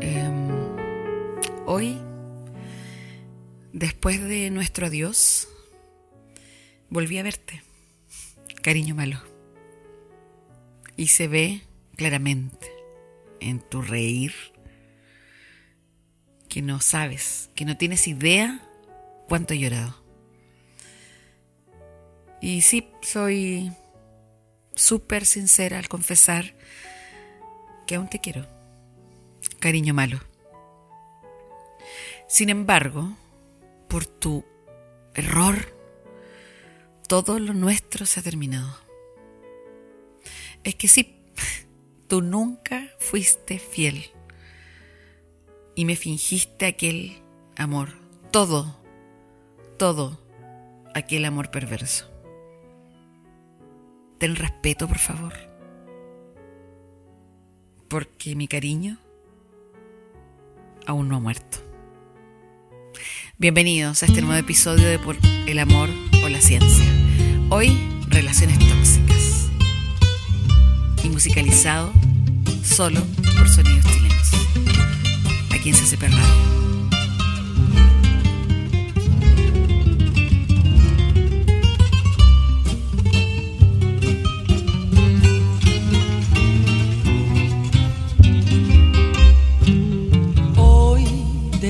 Em, hoy, después de nuestro adiós, volví a verte, cariño malo. Y se ve claramente en tu reír que no sabes, que no tienes idea cuánto he llorado. Y sí, soy súper sincera al confesar que aún te quiero, cariño malo. Sin embargo, por tu error, todo lo nuestro se ha terminado. Es que sí, tú nunca fuiste fiel y me fingiste aquel amor, todo, todo aquel amor perverso. Ten respeto, por favor, porque mi cariño aún no ha muerto. Bienvenidos a este nuevo episodio de Por el amor o la ciencia. Hoy, relaciones tóxicas. Y musicalizado solo por sonidos chilenos. Aquí en CCP Radio.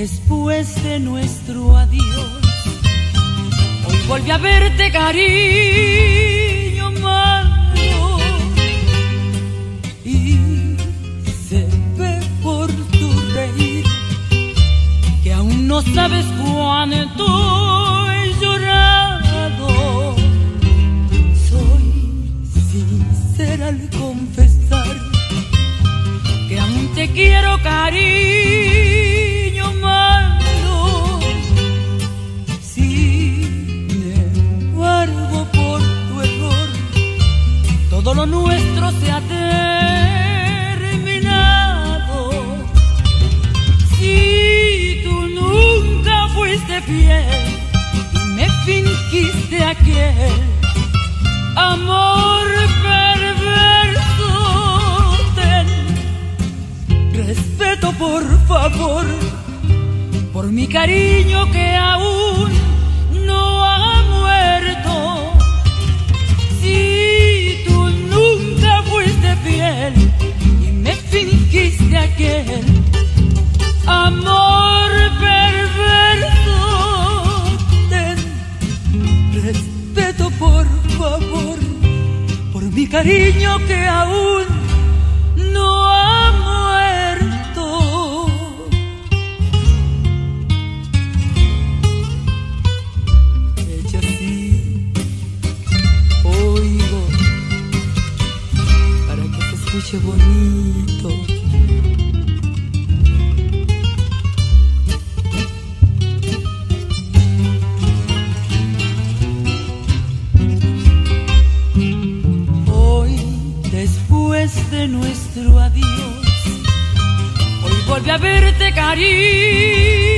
Después de nuestro adiós, hoy volví a verte, cariño malo. Y se ve por tu reír que aún no sabes cuánto he llorado. Soy sincera al confesar que aún te quiero cariño amor perverso ten respeto por favor por mi cariño que aún no ha muerto. Si tú nunca fuiste fiel y me fingiste aquel amor perverso ten respeto por favor por mi cariño que aún no ha muerto. Hecha así, oigo para que se escuche bonito. Adiós, hoy volví a verte, cariño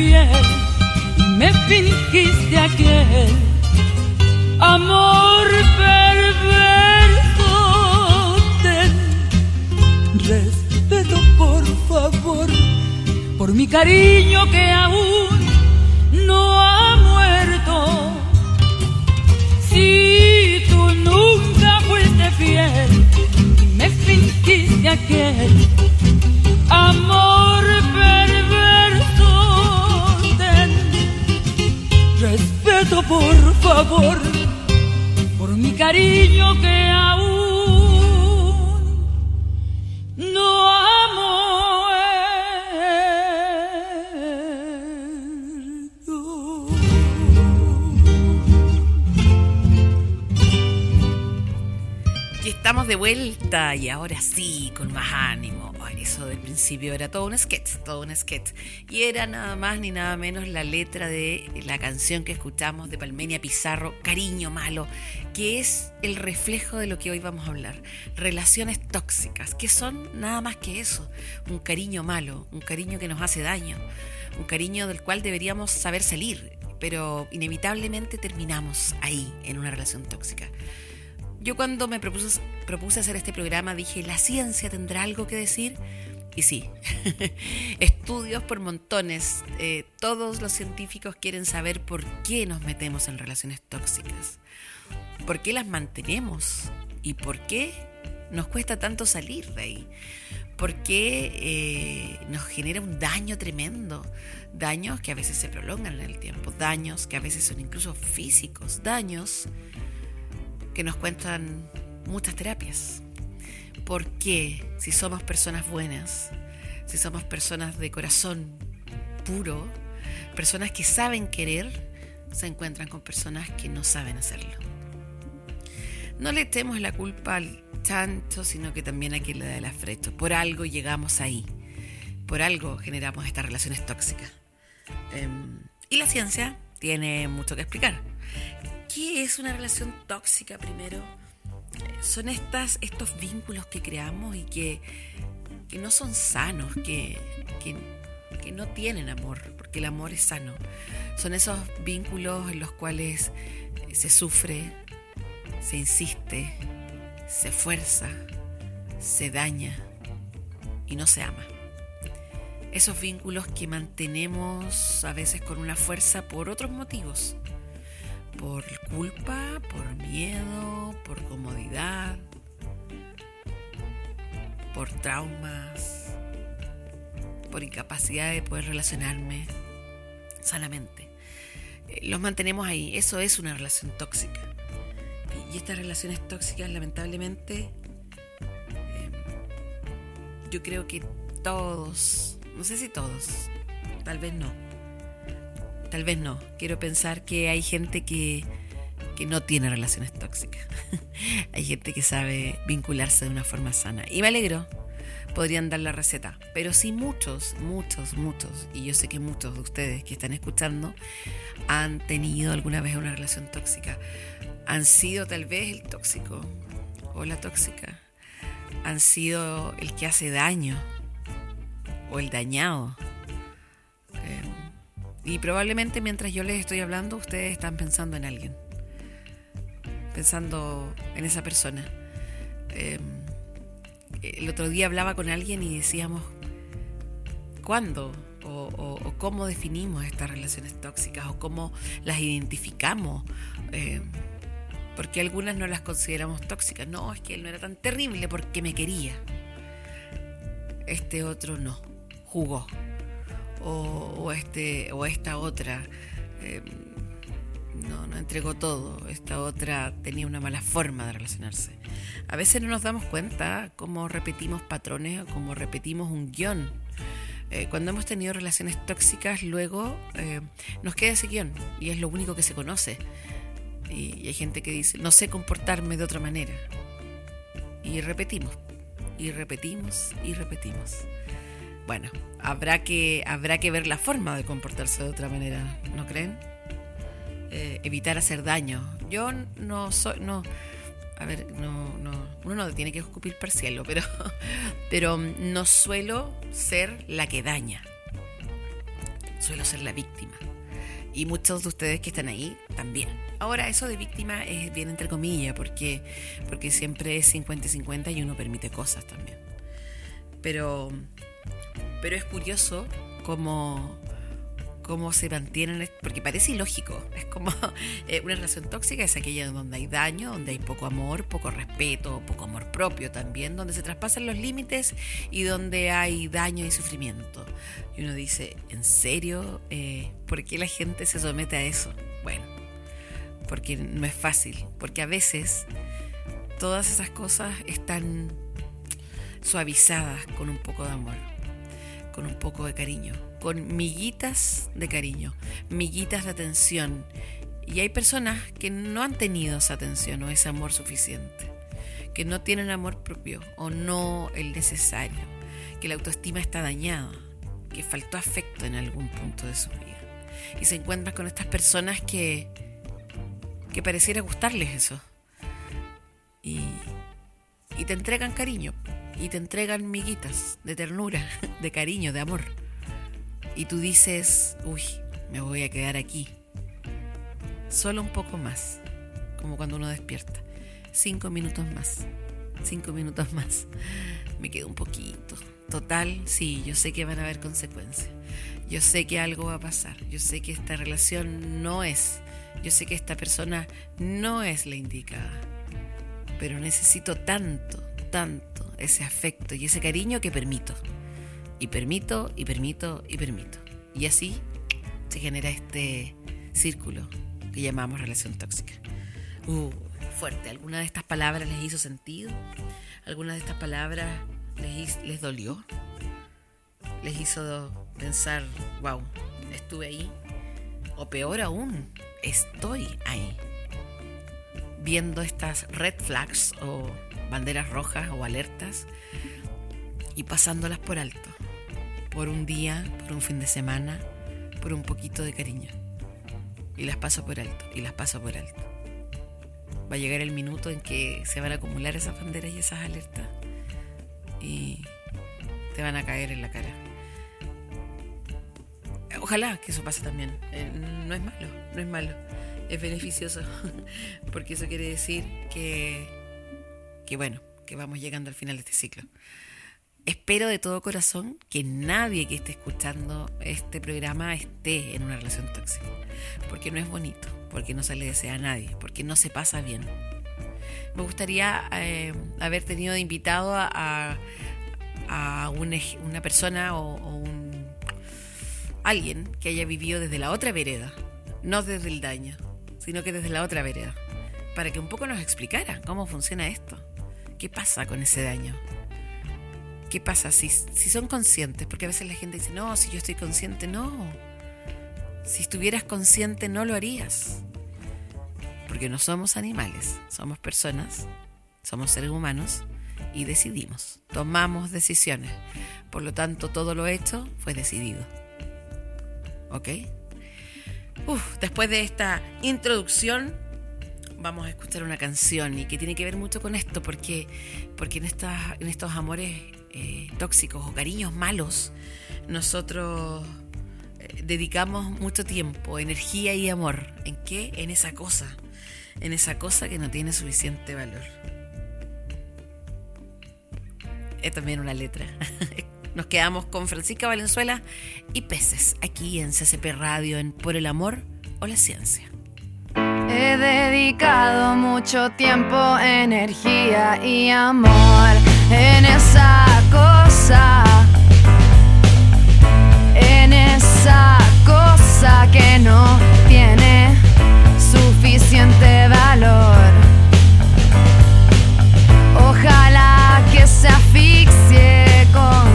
y me fingiste aquel amor perverso. Ten respeto por favor por mi cariño que aún no ha muerto. Si tú nunca fuiste fiel y me fingiste aquel por favor, por mi cariño que aún no amo. Y estamos de vuelta y ahora sí, con más ánimo. Ay, eso del principio era todo un sketch todo un sketch. Y era nada más ni nada menos la letra de la canción que escuchamos de Palmenia Pizarro, Cariño Malo, que es el reflejo de lo que hoy vamos a hablar. Relaciones tóxicas, que son nada más que eso, un cariño malo, un cariño que nos hace daño, un cariño del cual deberíamos saber salir, pero inevitablemente terminamos ahí, en una relación tóxica. Yo cuando me propuse, propuse hacer este programa dije, ¿la ciencia tendrá algo que decir? Y sí, estudios por montones. Eh, todos los científicos quieren saber por qué nos metemos en relaciones tóxicas, por qué las mantenemos y por qué nos cuesta tanto salir de ahí, por qué eh, nos genera un daño tremendo, daños que a veces se prolongan en el tiempo, daños que a veces son incluso físicos, daños que nos cuentan muchas terapias. Porque si somos personas buenas, si somos personas de corazón puro, personas que saben querer, se encuentran con personas que no saben hacerlo. No le echemos la culpa al chancho, sino que también a quien le da el afrecho. Por algo llegamos ahí. Por algo generamos estas relaciones tóxicas. Em, y la ciencia tiene mucho que explicar. ¿Qué es una relación tóxica primero? Son estas, estos vínculos que creamos y que, no son sanos, que, que no tienen amor, porque el amor es sano. Son esos vínculos en los cuales se sufre, se insiste, se fuerza, se daña y no se ama. Esos vínculos que mantenemos a veces con una fuerza por otros motivos por culpa, por miedo, por comodidad, por traumas, por incapacidad de poder relacionarme sanamente. Eh, los mantenemos ahí, eso es una relación tóxica. Y estas relaciones tóxicas, lamentablemente, em, yo creo que todos, no sé si todos, tal vez no, Tal vez no. Quiero pensar que hay gente que, no tiene relaciones tóxicas. hay gente que sabe vincularse de una forma sana. Y me alegro. Podrían dar la receta. Pero sí muchos, muchos, muchos, y yo sé que muchos de ustedes que están escuchando han tenido alguna vez una relación tóxica. Han sido tal vez el tóxico o la tóxica. Han sido el que hace daño o el dañado y probablemente mientras yo les estoy hablando, ustedes están pensando en alguien. Pensando en esa persona. Em, el otro día hablaba con alguien y decíamos, ¿cuándo? O, cómo definimos estas relaciones tóxicas o cómo las identificamos. Em, porque algunas no las consideramos tóxicas. No, es que él no era tan terrible porque me quería. Este otro no, jugó o, este, o esta otra em, no, no entregó todo, esta otra tenía una mala forma de relacionarse. A veces no nos damos cuenta cómo repetimos patrones o cómo repetimos un guion. Eh, cuando hemos tenido relaciones tóxicas, luego eh, nos queda ese guion y es lo único que se conoce. y hay gente que dice, no sé comportarme de otra manera. Y repetimos, y repetimos, y repetimos bueno, habrá que, habrá que ver la forma de comportarse de otra manera, ¿no creen? Eh, evitar hacer daño. Yo no soy, no, a ver, no, no, uno no tiene que escupir cielo, pero, pero no suelo ser la que daña. Suelo ser la víctima. Y muchos de ustedes que están ahí también. Ahora, eso de víctima es bien entre comillas, porque, porque siempre es 50 y 50 y uno permite cosas también. Pero pero es curioso cómo, cómo se mantienen, porque parece ilógico. Es como eh, una relación tóxica, es aquella donde hay daño, donde hay poco amor, poco respeto, poco amor propio también, donde se traspasan los límites y donde hay daño y sufrimiento. Y uno dice, ¿en serio? Eh, ¿Por qué la gente se somete a eso? Bueno, porque no es fácil, porque a veces todas esas cosas están suavizadas con un poco de amor con un poco de cariño, con miguitas de cariño, miguitas de atención. Y hay personas que no han tenido esa atención o ese amor suficiente, que no tienen amor propio o no el necesario, que la autoestima está dañada, que faltó afecto en algún punto de su vida. Y se encuentran con estas personas que, que pareciera gustarles eso. Y, y te entregan cariño, y te entregan miguitas de ternura, de cariño, de amor. Y tú dices, uy, me voy a quedar aquí. Solo un poco más, como cuando uno despierta. Cinco minutos más, cinco minutos más. Me quedo un poquito. Total, sí, yo sé que van a haber consecuencias. Yo sé que algo va a pasar. Yo sé que esta relación no es. Yo sé que esta persona no es la indicada. Pero necesito tanto, tanto ese afecto y ese cariño que permito. Y permito, y permito, y permito. Y así se genera este círculo que llamamos relación tóxica. Uh, fuerte. ¿Alguna de estas palabras les hizo sentido? ¿Alguna de estas palabras les, les dolió? ¿Les hizo pensar, wow, estuve ahí? O peor aún, estoy ahí. Viendo estas red flags o banderas rojas o alertas y pasándolas por alto. Por un día, por un fin de semana, por un poquito de cariño. Y las paso por alto, y las paso por alto va a llegar el minuto en que se van a acumular esas banderas y esas alertas y te van a caer en la cara. Ojalá que eso pase también. Eh, no es malo, no es malo. Es beneficioso. Porque eso quiere decir que, que, bueno, que vamos llegando al final de este ciclo. Espero de todo corazón que nadie que esté escuchando este programa esté en una relación tóxica. Porque no es bonito porque no se le desea a nadie, porque no se pasa bien. Me gustaría eh, haber tenido de invitado a, una, persona o, un, alguien que haya vivido desde la otra vereda, no desde el daño, sino que desde la otra vereda, para que un poco nos explicara cómo funciona esto, qué pasa con ese daño. ¿Qué pasa si, si son conscientes? Porque a veces la gente dice, no, si yo estoy consciente, no si estuvieras consciente no lo harías. Porque no somos animales, somos personas, somos seres humanos y decidimos, tomamos decisiones. Por lo tanto, todo lo hecho fue decidido. ¿Ok? después de esta introducción, vamos a escuchar una canción y que tiene que ver mucho con esto, porque, porque en, estas, en estos amores eh, tóxicos o cariños malos, nosotros dedicamos mucho tiempo, energía y amor. ¿En qué? En esa cosa. En esa cosa que no tiene suficiente valor. Es también una letra. Nos quedamos con Francisca Valenzuela y Peces aquí en CCP Radio en Por el Amor o la Ciencia. He dedicado mucho tiempo, energía y amor en esa cosa esa cosa que no tiene suficiente valor. Ojalá que se asfixie con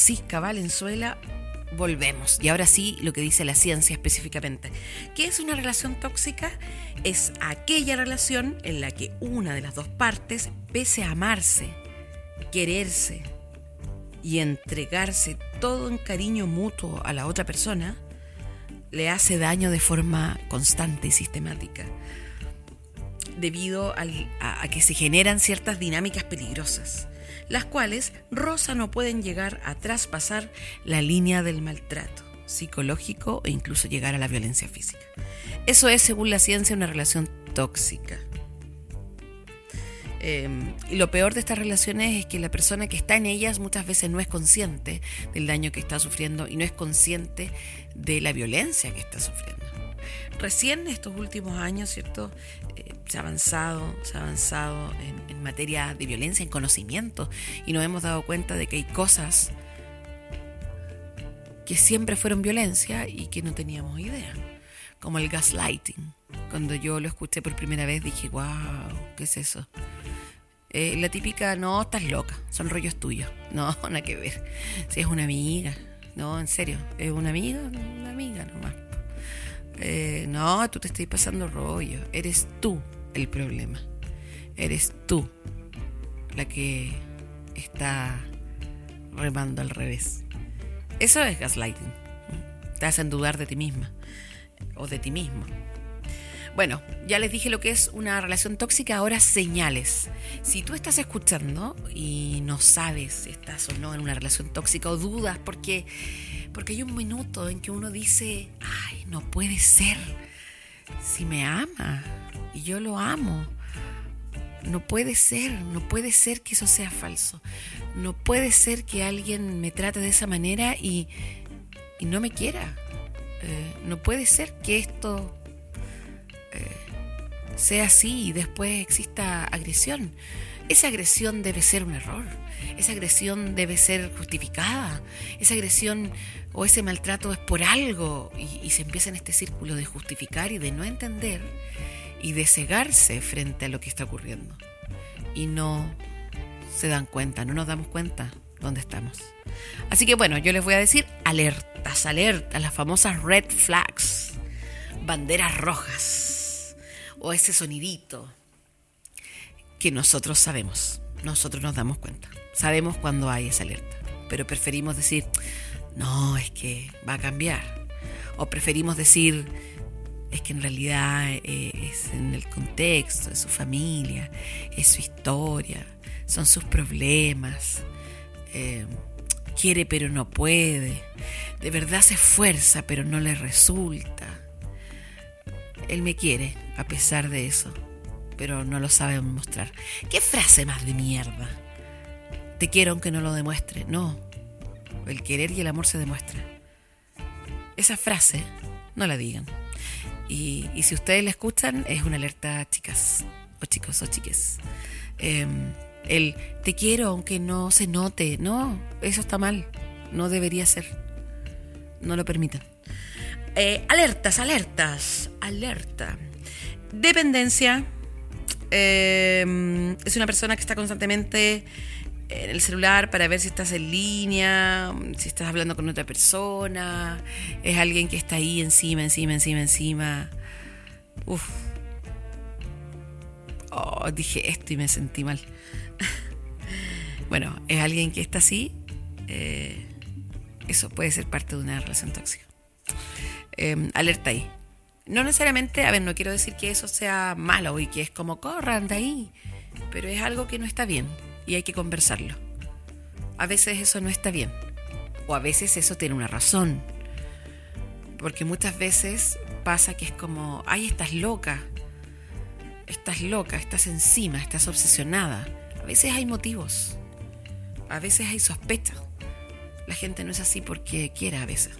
Francisca Valenzuela, volvemos. Y ahora sí, lo que dice la ciencia específicamente. ¿Qué es una relación tóxica? Es aquella relación en la que una de las dos partes, pese a amarse, quererse y entregarse todo en cariño mutuo a la otra persona, le hace daño de forma constante y sistemática, debido a, a que se generan ciertas dinámicas peligrosas las cuales rozan o pueden llegar a traspasar la línea del maltrato psicológico e incluso llegar a la violencia física. Eso es, según la ciencia, una relación tóxica. Em, y lo peor de estas relaciones es que la persona que está en ellas muchas veces no es consciente del daño que está sufriendo y no es consciente de la violencia que está sufriendo. Recién estos últimos años, ¿cierto? Eh, se ha avanzado, se ha avanzado en, materia de violencia, en conocimiento, y nos hemos dado cuenta de que hay cosas que siempre fueron violencia y que no teníamos idea, como el gaslighting. Cuando yo lo escuché por primera vez dije, wow, ¿qué es eso? Eh, la típica, no, estás loca, son rollos tuyos. No, nada que ver. Si es una amiga, no, en serio, es una amiga, una amiga nomás. Eh, no, tú te estás pasando rollo. Eres tú el problema. Eres tú la que está remando al revés. Eso es gaslighting. Te hacen dudar de ti misma o de ti mismo. Bueno, ya les dije lo que es una relación tóxica, ahora señales. Si tú estás escuchando y no sabes si estás o no en una relación tóxica o dudas porque porque hay un minuto en que uno dice, "Ay, no puede ser. Si me ama y yo lo amo, no puede ser, no puede ser que eso sea falso. No puede ser que alguien me trate de esa manera y, no me quiera. Eh, no puede ser que esto eh, sea así y después exista agresión. Esa agresión debe ser un error. Esa agresión debe ser justificada. Esa agresión o ese maltrato es por algo y, se empieza en este círculo de justificar y de no entender y de cegarse frente a lo que está ocurriendo. Y no se dan cuenta, no nos damos cuenta dónde estamos. Así que bueno, yo les voy a decir alertas, alertas, las famosas red flags, banderas rojas o ese sonidito que nosotros sabemos, nosotros nos damos cuenta, sabemos cuando hay esa alerta, pero preferimos decir, no, es que va a cambiar, o preferimos decir, es que en realidad eh, es en el contexto de su familia, es su historia, son sus problemas. Eh, quiere pero no puede. De verdad se esfuerza pero no le resulta. Él me quiere a pesar de eso, pero no lo sabe mostrar. ¿Qué frase más de mierda? Te quiero aunque no lo demuestre. No, el querer y el amor se demuestra. Esa frase no la digan. Y, si ustedes la escuchan, es una alerta, chicas, o chicos, o chiques. Eh, el te quiero aunque no se note, no, eso está mal, no debería ser. No lo permitan. Eh, alertas, alertas, alerta. Dependencia. Eh, es una persona que está constantemente en el celular para ver si estás en línea, si estás hablando con otra persona, es alguien que está ahí encima, encima, encima, encima. Uf. Oh, dije esto y me sentí mal. bueno, es alguien que está así. Eh, eso puede ser parte de una relación tóxica. Eh, alerta ahí. No necesariamente, a ver, no quiero decir que eso sea malo y que es como corran de ahí, pero es algo que no está bien y hay que conversarlo. A veces eso no está bien. O a veces eso tiene una razón. Porque muchas veces pasa que es como, ay, estás loca. Estás loca, estás encima, estás obsesionada. A veces hay motivos. A veces hay sospecha. La gente no es así porque quiera a veces.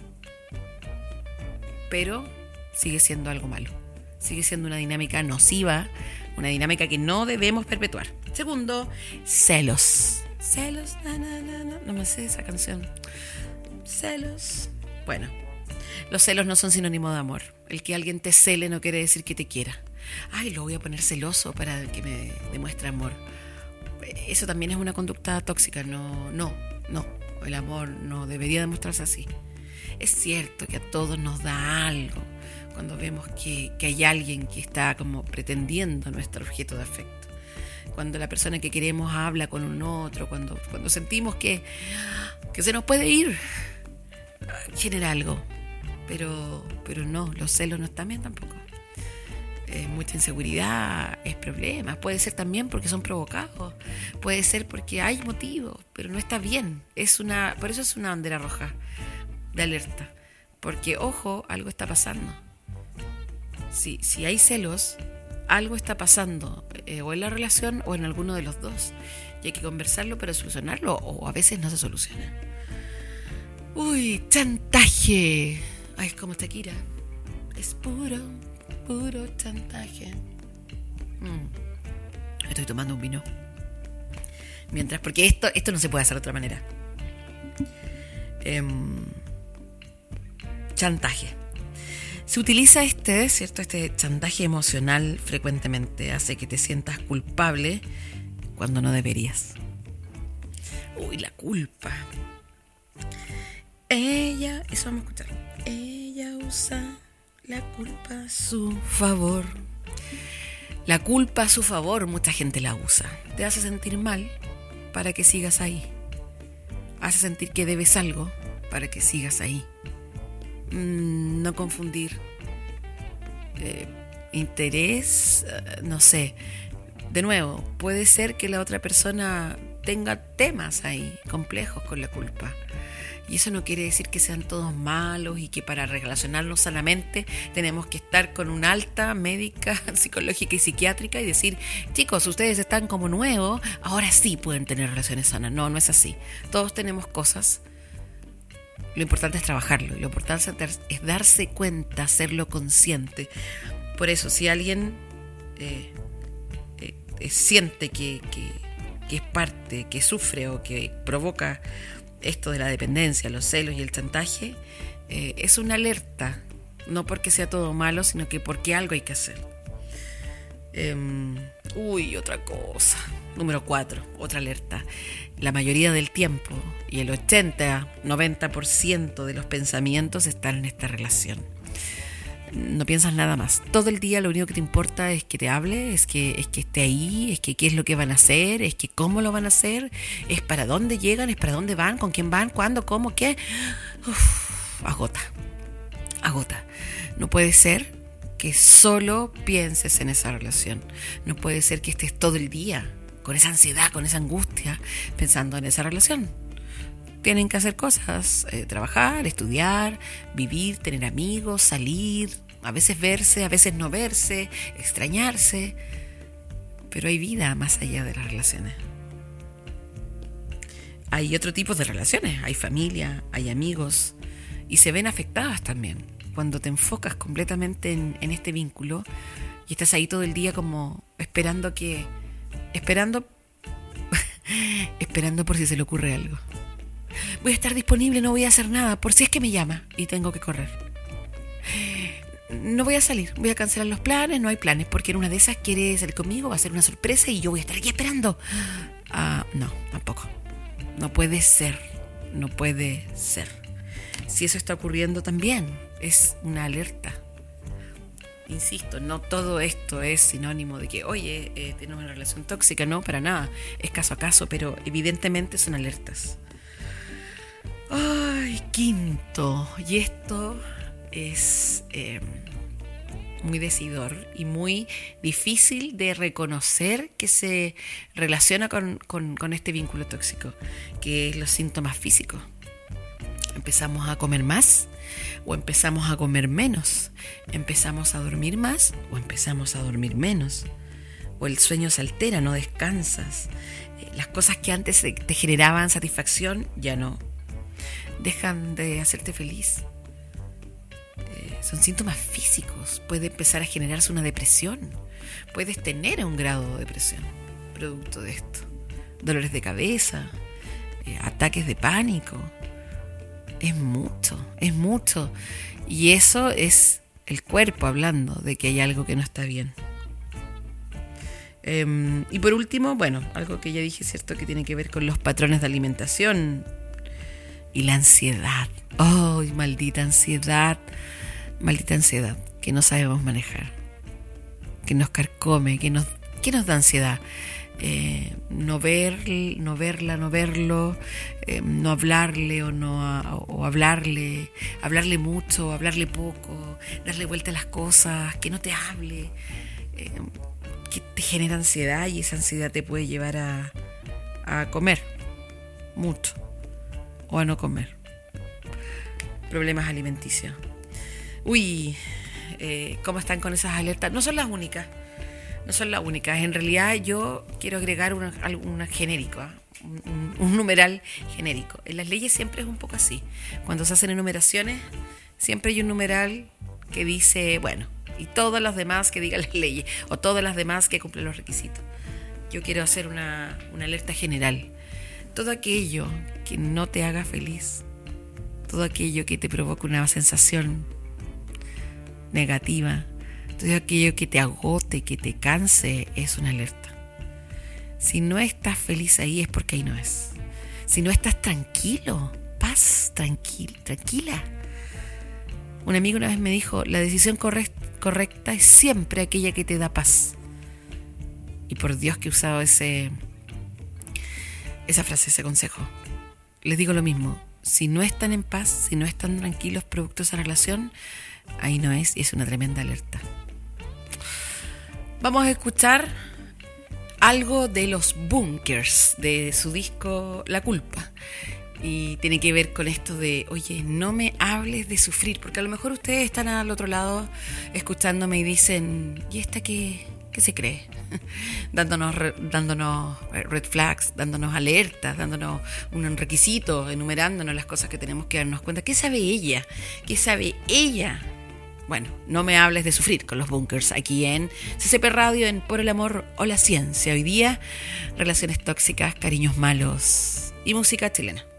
Pero sigue siendo algo malo. Sigue siendo una dinámica nociva, una dinámica que no debemos perpetuar. Segundo, celos. Celos, na, na, na, no me sé esa canción. Celos. Bueno, los celos no son sinónimo de amor. El que alguien te cele no quiere decir que te quiera. Ay, lo voy a poner celoso para que me demuestre amor. eso también es una conducta tóxica. No, no, no. El amor no debería demostrarse así. Es cierto que a todos nos da algo cuando vemos que hay alguien que está como pretendiendo nuestro objeto de afecto. Cuando la persona que queremos habla con un otro, cuando, cuando sentimos que, que se nos puede ir, genera algo. Pero, pero no, los celos no están bien tampoco. Eh, mucha inseguridad es problema. Puede ser también porque son provocados. Puede ser porque hay motivos, pero no está bien. Es una, por eso es una bandera roja de alerta. Porque, ojo, algo está pasando. Si, si hay celos, algo está pasando, eh, o en la relación o en alguno de los dos. Y hay que conversarlo para solucionarlo, o a veces no se soluciona. Uy, chantaje. Ay, es como Shakira. Es puro puro chantaje. Mm. Estoy tomando un vino. Mientras, porque esto, esto no se puede hacer de otra manera. Em, chantaje. Se utiliza este, ¿cierto? Este chantaje emocional frecuentemente. Hace que te sientas culpable cuando no deberías. Uy, la culpa. Ella, eso vamos a escuchar. Ella usa la culpa a su favor. La culpa a su favor, mucha gente la usa. Te hace sentir mal para que sigas ahí. Hace sentir que debes algo para que sigas ahí. Mm, no confundir eh, interés, eh, no sé. De nuevo, puede ser que la otra persona tenga temas ahí, complejos con la culpa. Y eso no quiere decir que sean todos malos y que para relacionarnos sanamente tenemos que estar con una alta médica, psicológica y psiquiátrica y decir, chicos, ustedes están como nuevos, ahora sí pueden tener relaciones sanas. No, no es así. Todos tenemos cosas. Lo importante es trabajarlo, lo importante es darse cuenta, hacerlo consciente. Por eso, si alguien eh, eh, siente que, que es parte, que sufre o que provoca esto de la dependencia, los celos y el chantaje, eh, es una alerta, no porque sea todo malo, sino que porque algo hay que hacer. Em, uy, otra cosa. Número 4, otra alerta. La mayoría del tiempo y el 80-90% de los pensamientos están en esta relación no piensas nada más. Todo el día lo único que te importa es que te hable, es que, es que esté ahí, es que qué es lo que van a hacer, es que cómo lo van a hacer, es para dónde llegan, es para dónde van, con quién van, cuándo, cómo, qué. agota, agota. No puede ser que solo pienses en esa relación. No puede ser que estés todo el día con esa ansiedad, con esa angustia, pensando en esa relación tienen que hacer cosas, eh, trabajar, estudiar, vivir, tener amigos, salir, a veces verse, a veces no verse, extrañarse, pero hay vida más allá de las relaciones. Hay otro tipo de relaciones, hay familia, hay amigos, y se ven afectadas también. Cuando te enfocas completamente en, en este vínculo y estás ahí todo el día como esperando que, esperando, esperando por si se le ocurre algo voy a estar disponible, no voy a hacer nada, por si es que me llama y tengo que correr. No voy a salir, voy a cancelar los planes, no hay planes, porque en una de esas quiere salir conmigo, va a ser una sorpresa y yo voy a estar aquí esperando. Ah, no, tampoco. No puede ser, no puede ser. Si eso está ocurriendo también, es una alerta. Insisto, no todo esto es sinónimo de que, oye, eh, tenemos una relación tóxica, no, para nada, es caso a caso, pero evidentemente son alertas. Ay, quinto. Y esto es em, muy decidor y muy difícil de reconocer que se relaciona con, con este vínculo tóxico, que es los síntomas físicos. Empezamos a comer más o empezamos a comer menos. Empezamos a dormir más o empezamos a dormir menos. O el sueño se altera, no descansas. Eh, las cosas que antes te generaban satisfacción ya no dejan de hacerte feliz. Eh, son síntomas físicos. Puede empezar a generarse una depresión. Puedes tener un grado de depresión producto de esto. Dolores de cabeza, eh, ataques de pánico. Es mucho, es mucho. Y eso es el cuerpo hablando de que hay algo que no está bien. Em, y por último, bueno, algo que ya dije, ¿cierto? Que tiene que ver con los patrones de alimentación y la ansiedad. ¡Oh, maldita ansiedad! Maldita ansiedad que no sabemos manejar, que nos carcome, que nos, que nos da ansiedad. Eh, no ver, no verla, no verlo, eh, no hablarle o no o hablarle, hablarle mucho, hablarle poco, darle vuelta a las cosas, que no te hable, eh, que te genera ansiedad y esa ansiedad te puede llevar a, a comer mucho o a no comer. Problemas alimenticios. Uy, ¿cómo están con esas alertas? No son las únicas no son las únicas. En realidad yo quiero agregar una, una genérico, ¿ah? un, numeral genérico. En las leyes siempre es un poco así. Cuando se hacen enumeraciones, siempre hay un numeral que dice, bueno, y todas las demás que digan las leyes, o todas las demás que cumplen los requisitos. Yo quiero hacer una, una alerta general. Todo aquello que no te haga feliz, todo aquello que te provoque una sensación negativa, todo aquello que te agote, que te canse, es una alerta. Si no estás feliz ahí es porque ahí no es. Si no estás tranquilo, paz, tranquil, tranquila. Un amigo una vez me dijo, la decisión correcta es siempre aquella que te da paz. Y por Dios que he usado ese, esa frase, ese consejo. Les digo lo mismo, si no están en paz, si no están tranquilos producto de esa relación, ahí no es y es una tremenda alerta. Vamos a escuchar algo de los Bunkers, de su disco La culpa. Y tiene que ver con esto de, oye, no me hables de sufrir, porque a lo mejor ustedes están al otro lado escuchándome y dicen, ¿y esta qué, qué se cree? dándonos, dándonos red flags, dándonos alertas, dándonos un requisito, enumerándonos las cosas que tenemos que darnos cuenta. ¿Qué sabe ella? ¿Qué sabe ella bueno, no me hables de sufrir con los bunkers aquí en CCP Radio, en Por el Amor o la Ciencia. Hoy día, relaciones tóxicas, cariños malos y música chilena.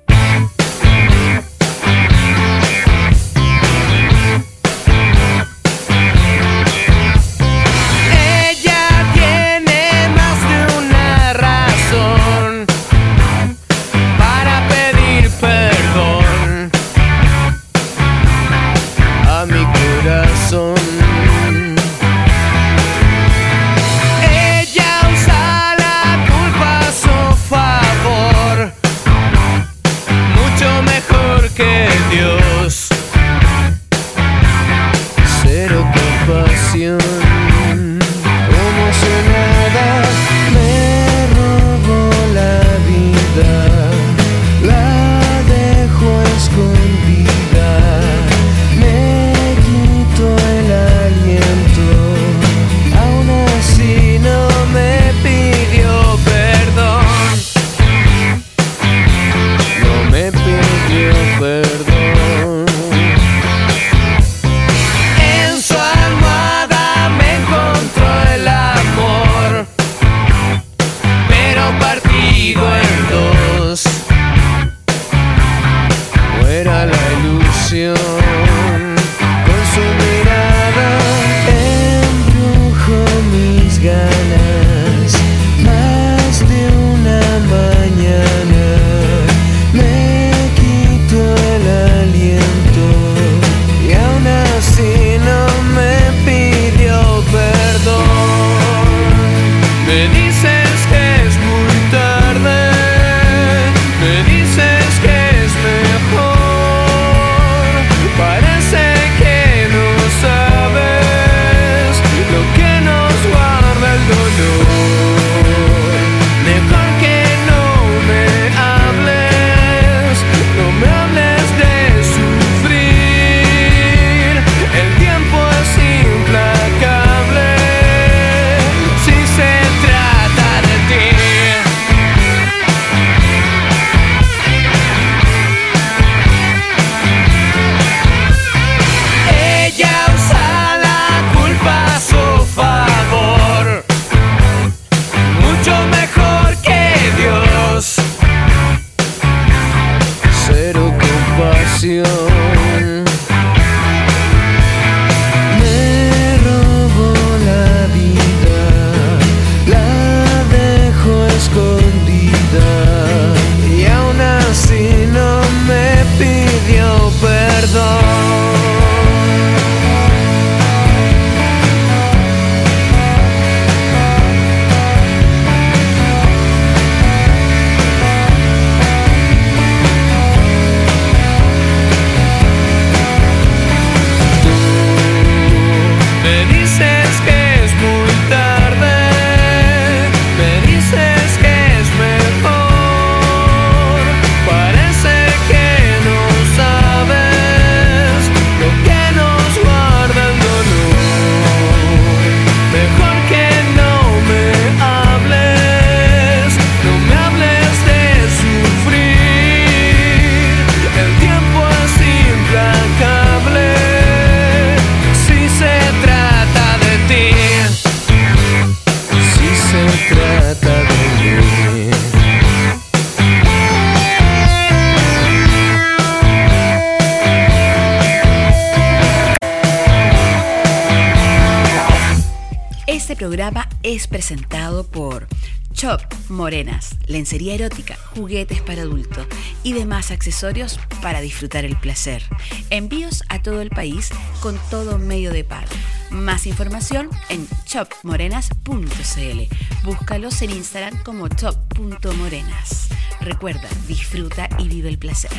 Lencería erótica, juguetes para adultos y demás accesorios para disfrutar el placer. Envíos a todo el país con todo medio de pago. Más información en chopmorenas.cl. Búscalos en Instagram como chop.morenas. Recuerda, disfruta y vive el placer.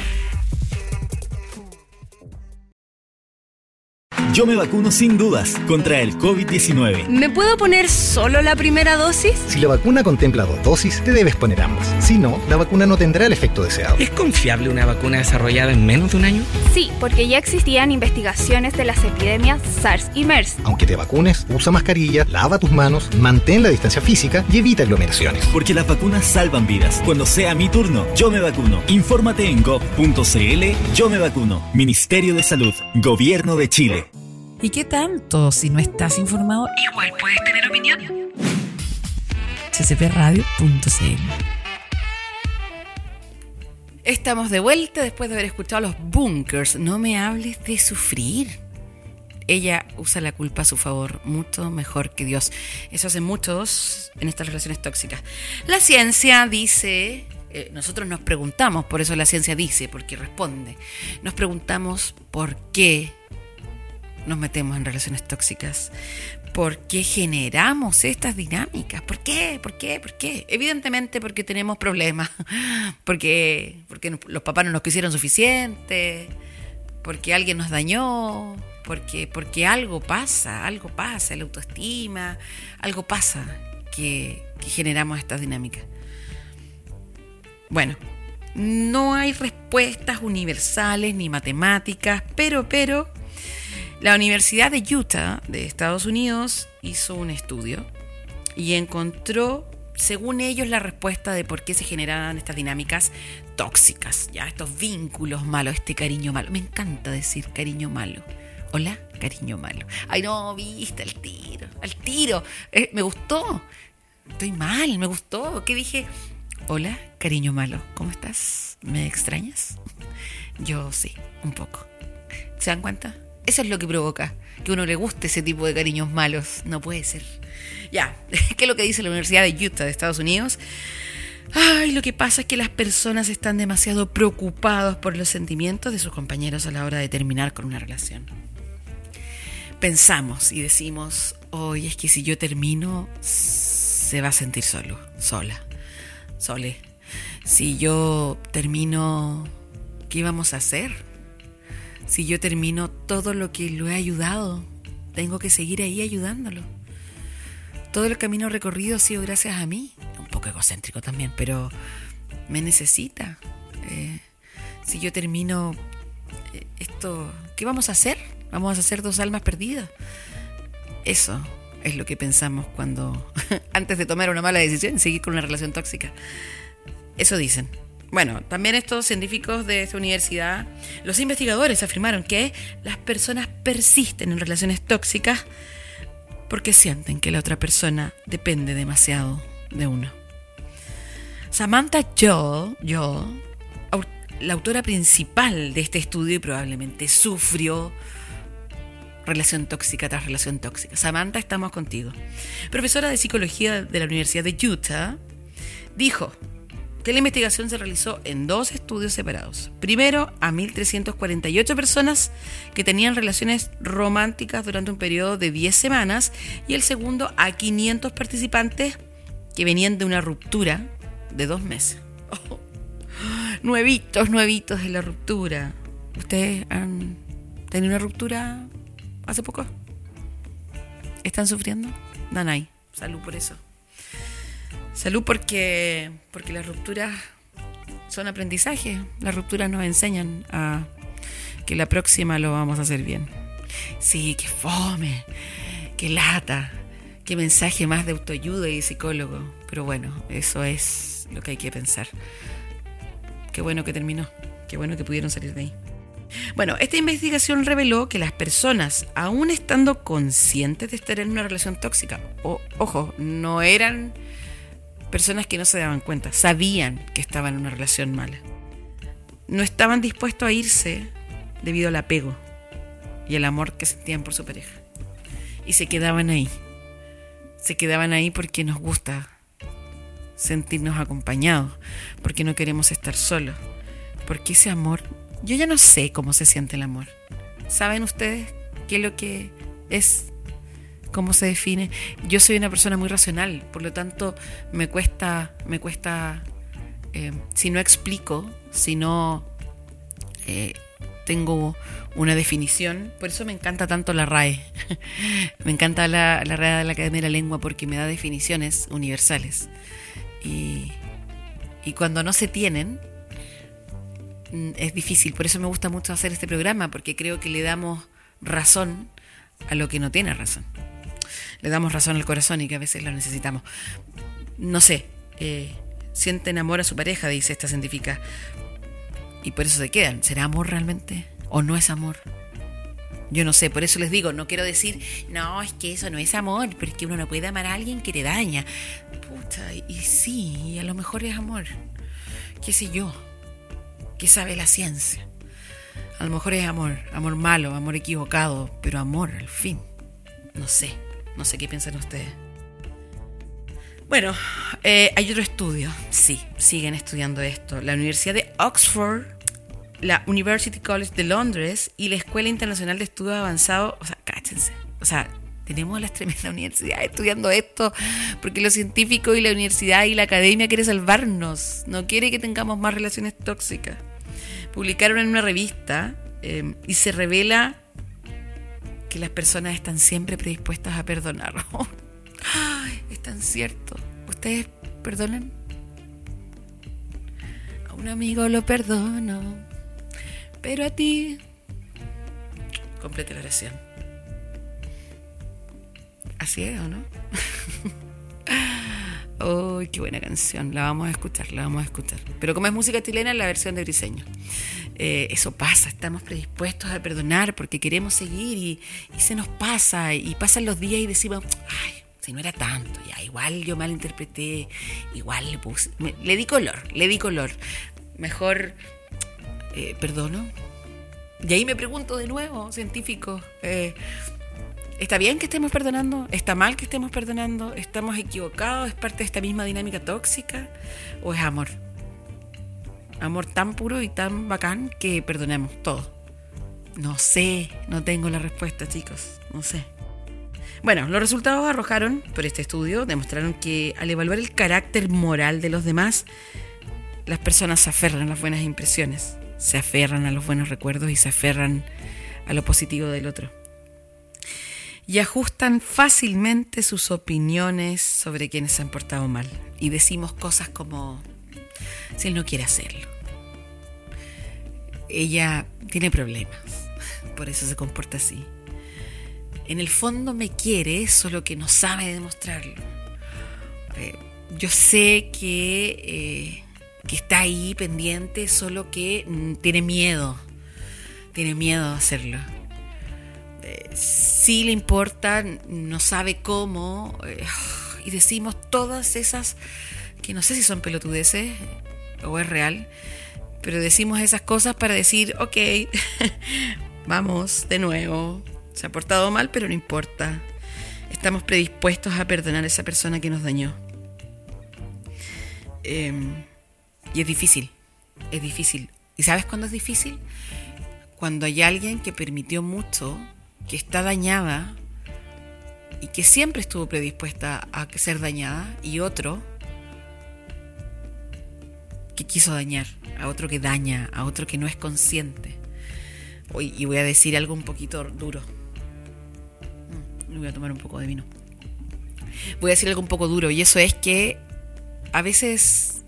Yo me vacuno sin dudas contra el COVID-19. ¿Me puedo poner solo la primera dosis? Si la vacuna contempla dos dosis, te debes poner ambas. Si no, la vacuna no tendrá el efecto deseado. ¿Es confiable una vacuna desarrollada en menos de un año? Sí, porque ya existían investigaciones de las epidemias SARS y MERS. Aunque te vacunes, usa mascarilla, lava tus manos, mantén la distancia física y evita aglomeraciones. Porque las vacunas salvan vidas. Cuando sea mi turno, yo me vacuno. Infórmate en gov.cl Yo me vacuno. Ministerio de Salud. Gobierno de Chile. ¿Y qué tanto? Si no estás informado, igual puedes tener opinión. ccpradio.cl Estamos de vuelta después de haber escuchado los bunkers. No me hables de sufrir. Ella usa la culpa a su favor, mucho mejor que Dios. Eso hacen muchos en estas relaciones tóxicas. La ciencia dice, eh, nosotros nos preguntamos, por eso la ciencia dice, porque responde. Nos preguntamos por qué nos metemos en relaciones tóxicas? ¿Por qué generamos estas dinámicas? ¿Por qué? ¿Por qué? ¿Por qué? Evidentemente porque tenemos problemas, porque, porque los papás no nos quisieron suficiente, porque alguien nos dañó, porque, porque algo pasa, algo pasa, la autoestima, algo pasa que, que generamos estas dinámicas. Bueno, no hay respuestas universales ni matemáticas, pero, pero, la Universidad de Utah de Estados Unidos hizo un estudio y encontró, según ellos, la respuesta de por qué se generaban estas dinámicas tóxicas, ya estos vínculos malos, este cariño malo. Me encanta decir cariño malo. Hola, cariño malo. Ay, no, viste, al tiro, al tiro. Eh, me gustó. Estoy mal, me gustó. ¿Qué dije? Hola, cariño malo. ¿Cómo estás? ¿Me extrañas? Yo sí, un poco. ¿Se dan cuenta? Eso es lo que provoca que uno le guste ese tipo de cariños malos. No puede ser. Ya, ¿qué es lo que dice la Universidad de Utah de Estados Unidos? Ay, lo que pasa es que las personas están demasiado preocupados por los sentimientos de sus compañeros a la hora de terminar con una relación. Pensamos y decimos, hoy es que si yo termino, se va a sentir solo, sola, sole. Si yo termino, ¿qué vamos a hacer? Si yo termino todo lo que lo he ayudado, tengo que seguir ahí ayudándolo. Todo el camino recorrido ha sido gracias a mí. Un poco egocéntrico también, pero me necesita. Eh, si yo termino eh, esto, ¿qué vamos a hacer? Vamos a hacer dos almas perdidas. Eso es lo que pensamos cuando, antes de tomar una mala decisión, seguir con una relación tóxica. Eso dicen. Bueno, también estos científicos de esta universidad, los investigadores afirmaron que las personas persisten en relaciones tóxicas porque sienten que la otra persona depende demasiado de uno. Samantha Joel, la autora principal de este estudio y probablemente sufrió relación tóxica tras relación tóxica. Samantha, estamos contigo. Profesora de psicología de la Universidad de Utah, dijo que la investigación se realizó en dos estudios separados. Primero, a 1.348 personas que tenían relaciones románticas durante un periodo de 10 semanas y el segundo a 500 participantes que venían de una ruptura de dos meses. nuevitos, nuevitos de la ruptura. ¿Ustedes han tenido una ruptura hace poco? ¿Están sufriendo? Nanay, salud por eso. Salud porque, porque las rupturas son aprendizaje. Las rupturas nos enseñan a que la próxima lo vamos a hacer bien. Sí, que fome, que lata, qué mensaje más de autoayuda y psicólogo. Pero bueno, eso es lo que hay que pensar. Qué bueno que terminó, qué bueno que pudieron salir de ahí. Bueno, esta investigación reveló que las personas, aún estando conscientes de estar en una relación tóxica, o, ojo, no eran personas que no se daban cuenta, sabían que estaban en una relación mala. No estaban dispuestos a irse debido al apego y el amor que sentían por su pareja. Y se quedaban ahí. Se quedaban ahí porque nos gusta sentirnos acompañados, porque no queremos estar solos, porque ese amor, yo ya no sé cómo se siente el amor. ¿Saben ustedes qué es lo que es cómo se define. Yo soy una persona muy racional, por lo tanto me cuesta, me cuesta, eh, si no explico, si no eh, tengo una definición, por eso me encanta tanto la RAE. me encanta la, la, RAE de la Academia de la Lengua porque me da definiciones universales. Y, cuando no se tienen, mm, es difícil. Por eso me gusta mucho hacer este programa, porque creo que le damos razón a lo que no tiene razón le damos razón al corazón y que a veces lo necesitamos. No sé, eh, sienten amor a su pareja, dice esta científica, y por eso se quedan. ¿Será amor realmente? ¿O no es amor? Yo no sé, por eso les digo, no quiero decir, no, es que eso no es amor, pero es que uno no puede amar a alguien que te daña. Puta, y sí, a lo mejor es amor. ¿Qué sé yo? ¿Qué sabe la ciencia? A lo mejor es amor, amor malo, amor equivocado, pero amor al fin. No sé. No sé qué piensan ustedes. Bueno, eh, hay otro estudio. Sí, siguen estudiando esto. La Universidad de Oxford, la University College de Londres y la Escuela Internacional de Estudios Avanzados. O sea, cáchense. O sea, tenemos las tremendas universidades estudiando esto porque los científicos y la universidad y la academia quieren salvarnos. No quiere que tengamos más relaciones tóxicas. Publicaron en una revista eh, y se revela que las personas están siempre predispuestas a perdonar. es tan cierto. ¿Ustedes perdonan? A un amigo lo perdono, pero a ti... Complete la oración. Así es, ¿o no? ¡Uy, qué buena canción! La vamos a escuchar, la vamos a escuchar. Pero como es música chilena, la versión de Briseño. Eh, eso pasa, estamos predispuestos a perdonar porque queremos seguir y, se nos pasa y pasan los días y decimos, ay, si no era tanto, ya igual yo malinterpreté, igual le puse, le di color, le di color. Mejor eh, perdono. Y ahí me pregunto de nuevo, científico, eh, ¿está bien que estemos perdonando? ¿Está mal que estemos perdonando? ¿Estamos equivocados? ¿Es parte de esta misma dinámica tóxica? ¿O es amor? amor tan puro y tan bacán que perdonemos todo. No sé, no tengo la respuesta, chicos, no sé. Bueno, los resultados arrojaron por este estudio demostraron que al evaluar el carácter moral de los demás, las personas se aferran a las buenas impresiones, se aferran a los buenos recuerdos y se aferran a lo positivo del otro. Y ajustan fácilmente sus opiniones sobre quienes se han portado mal. Y decimos cosas como, si él no quiere hacerlo, ella tiene problemas, por eso se comporta así. En el fondo me quiere, solo que no sabe demostrarlo. Eh, yo sé que, eh, que está ahí pendiente, solo que mm, tiene miedo, tiene miedo a hacerlo. Eh, sí le importa, no sabe cómo, y decimos todas esas que no sé si son pelotudeces o es real, pero decimos esas cosas para decir, ok, vamos de nuevo. Se ha portado mal, pero no importa. Estamos predispuestos a perdonar a esa persona que nos dañó. Em, Y es difícil, es difícil. ¿Y sabes cuándo es difícil? Cuando hay alguien que permitió mucho, que está dañada y que siempre estuvo predispuesta a ser dañada, y otro que quiso dañar, a otro que daña, a otro que no es consciente. Y voy a decir algo un poquito duro. Mm, voy a tomar un poco de vino. Voy a decir algo un poco duro, y eso es que a veces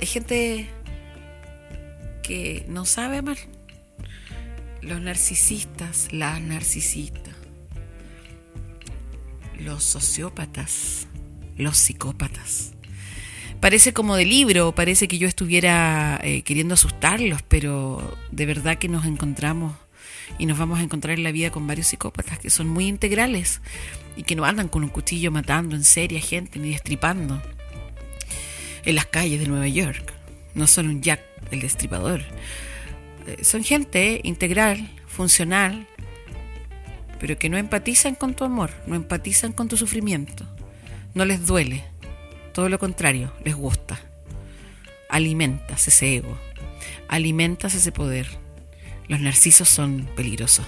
hay gente que no sabe amar. Los narcisistas, las narcisistas, los sociópatas, los psicópatas. Parece como de libro, parece que yo estuviera eh, queriendo asustarlos, pero de verdad que nos encontramos y nos vamos a encontrar en la vida con varios psicópatas que son muy integrales y que no andan con un cuchillo matando en serie a gente ni destripando en las calles de Nueva York. No son un Jack el destripador. Son gente integral, funcional, pero que no empatizan con tu amor, no empatizan con tu sufrimiento. No les duele, todo lo contrario, les gusta. Alimentas ese ego, alimentas ese poder. Los narcisos son peligrosos.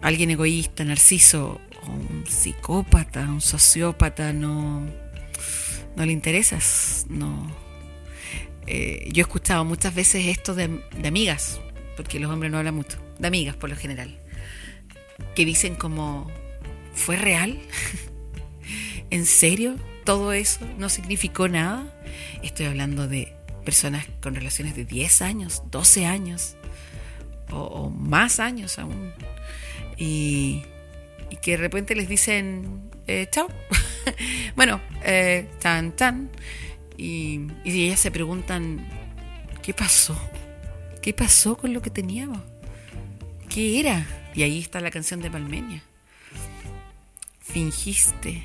Alguien egoísta, narciso, un psicópata, un sociópata, no, no le interesas. No. Eh, yo he escuchado muchas veces esto de, amigas, porque los hombres no hablan mucho, de amigas por lo general, que dicen como, ¿fue real? ¿En serio? todo eso no significó nada. Estoy hablando de personas con relaciones de 10 años, 12 años o, más años aún. Y, que de repente les dicen, eh, chao. bueno, eh, tan, tan. Y, ellas se preguntan, ¿qué pasó? ¿Qué pasó con lo que teníamos? ¿Qué era? Y ahí está la canción de Palmeña. Fingiste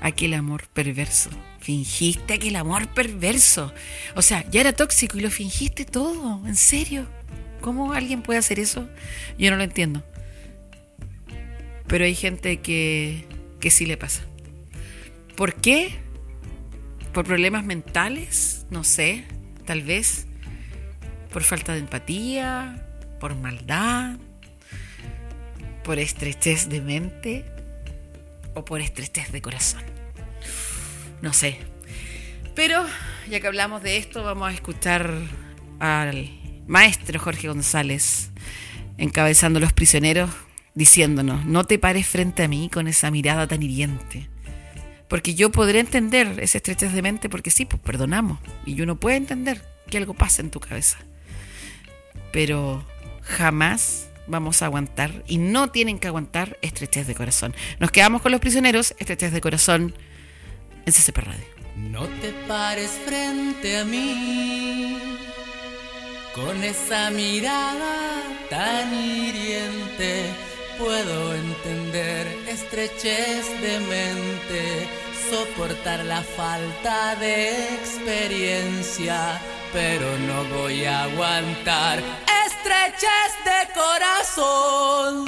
aquel amor perverso. Fingiste aquel amor perverso. O sea, ya era tóxico y lo fingiste todo. ¿En serio? ¿Cómo alguien puede hacer eso? Yo no lo entiendo. Pero hay gente que, que sí le pasa. ¿Por qué? ¿Por problemas mentales? No sé. Tal vez. ¿Por falta de empatía? ¿Por maldad? ¿Por estrechez de mente? o por estrechez de corazón. No sé. Pero ya que hablamos de esto, vamos a escuchar al maestro Jorge González encabezando los prisioneros diciéndonos, no te pares frente a mí con esa mirada tan hiriente. Porque yo podré entender ese estrechez de mente porque sí, pues perdonamos. Y uno puede entender que algo pasa en tu cabeza. Pero jamás vamos a aguantar y no tienen que aguantar estrechez de corazón. Nos quedamos con los prisioneros, estrechez de corazón en CCP Radio. No te pares frente a mí con esa mirada tan hiriente. Puedo entender estrechez de mente, soportar la falta de experiencia, pero no voy a aguantar estreches de corazón.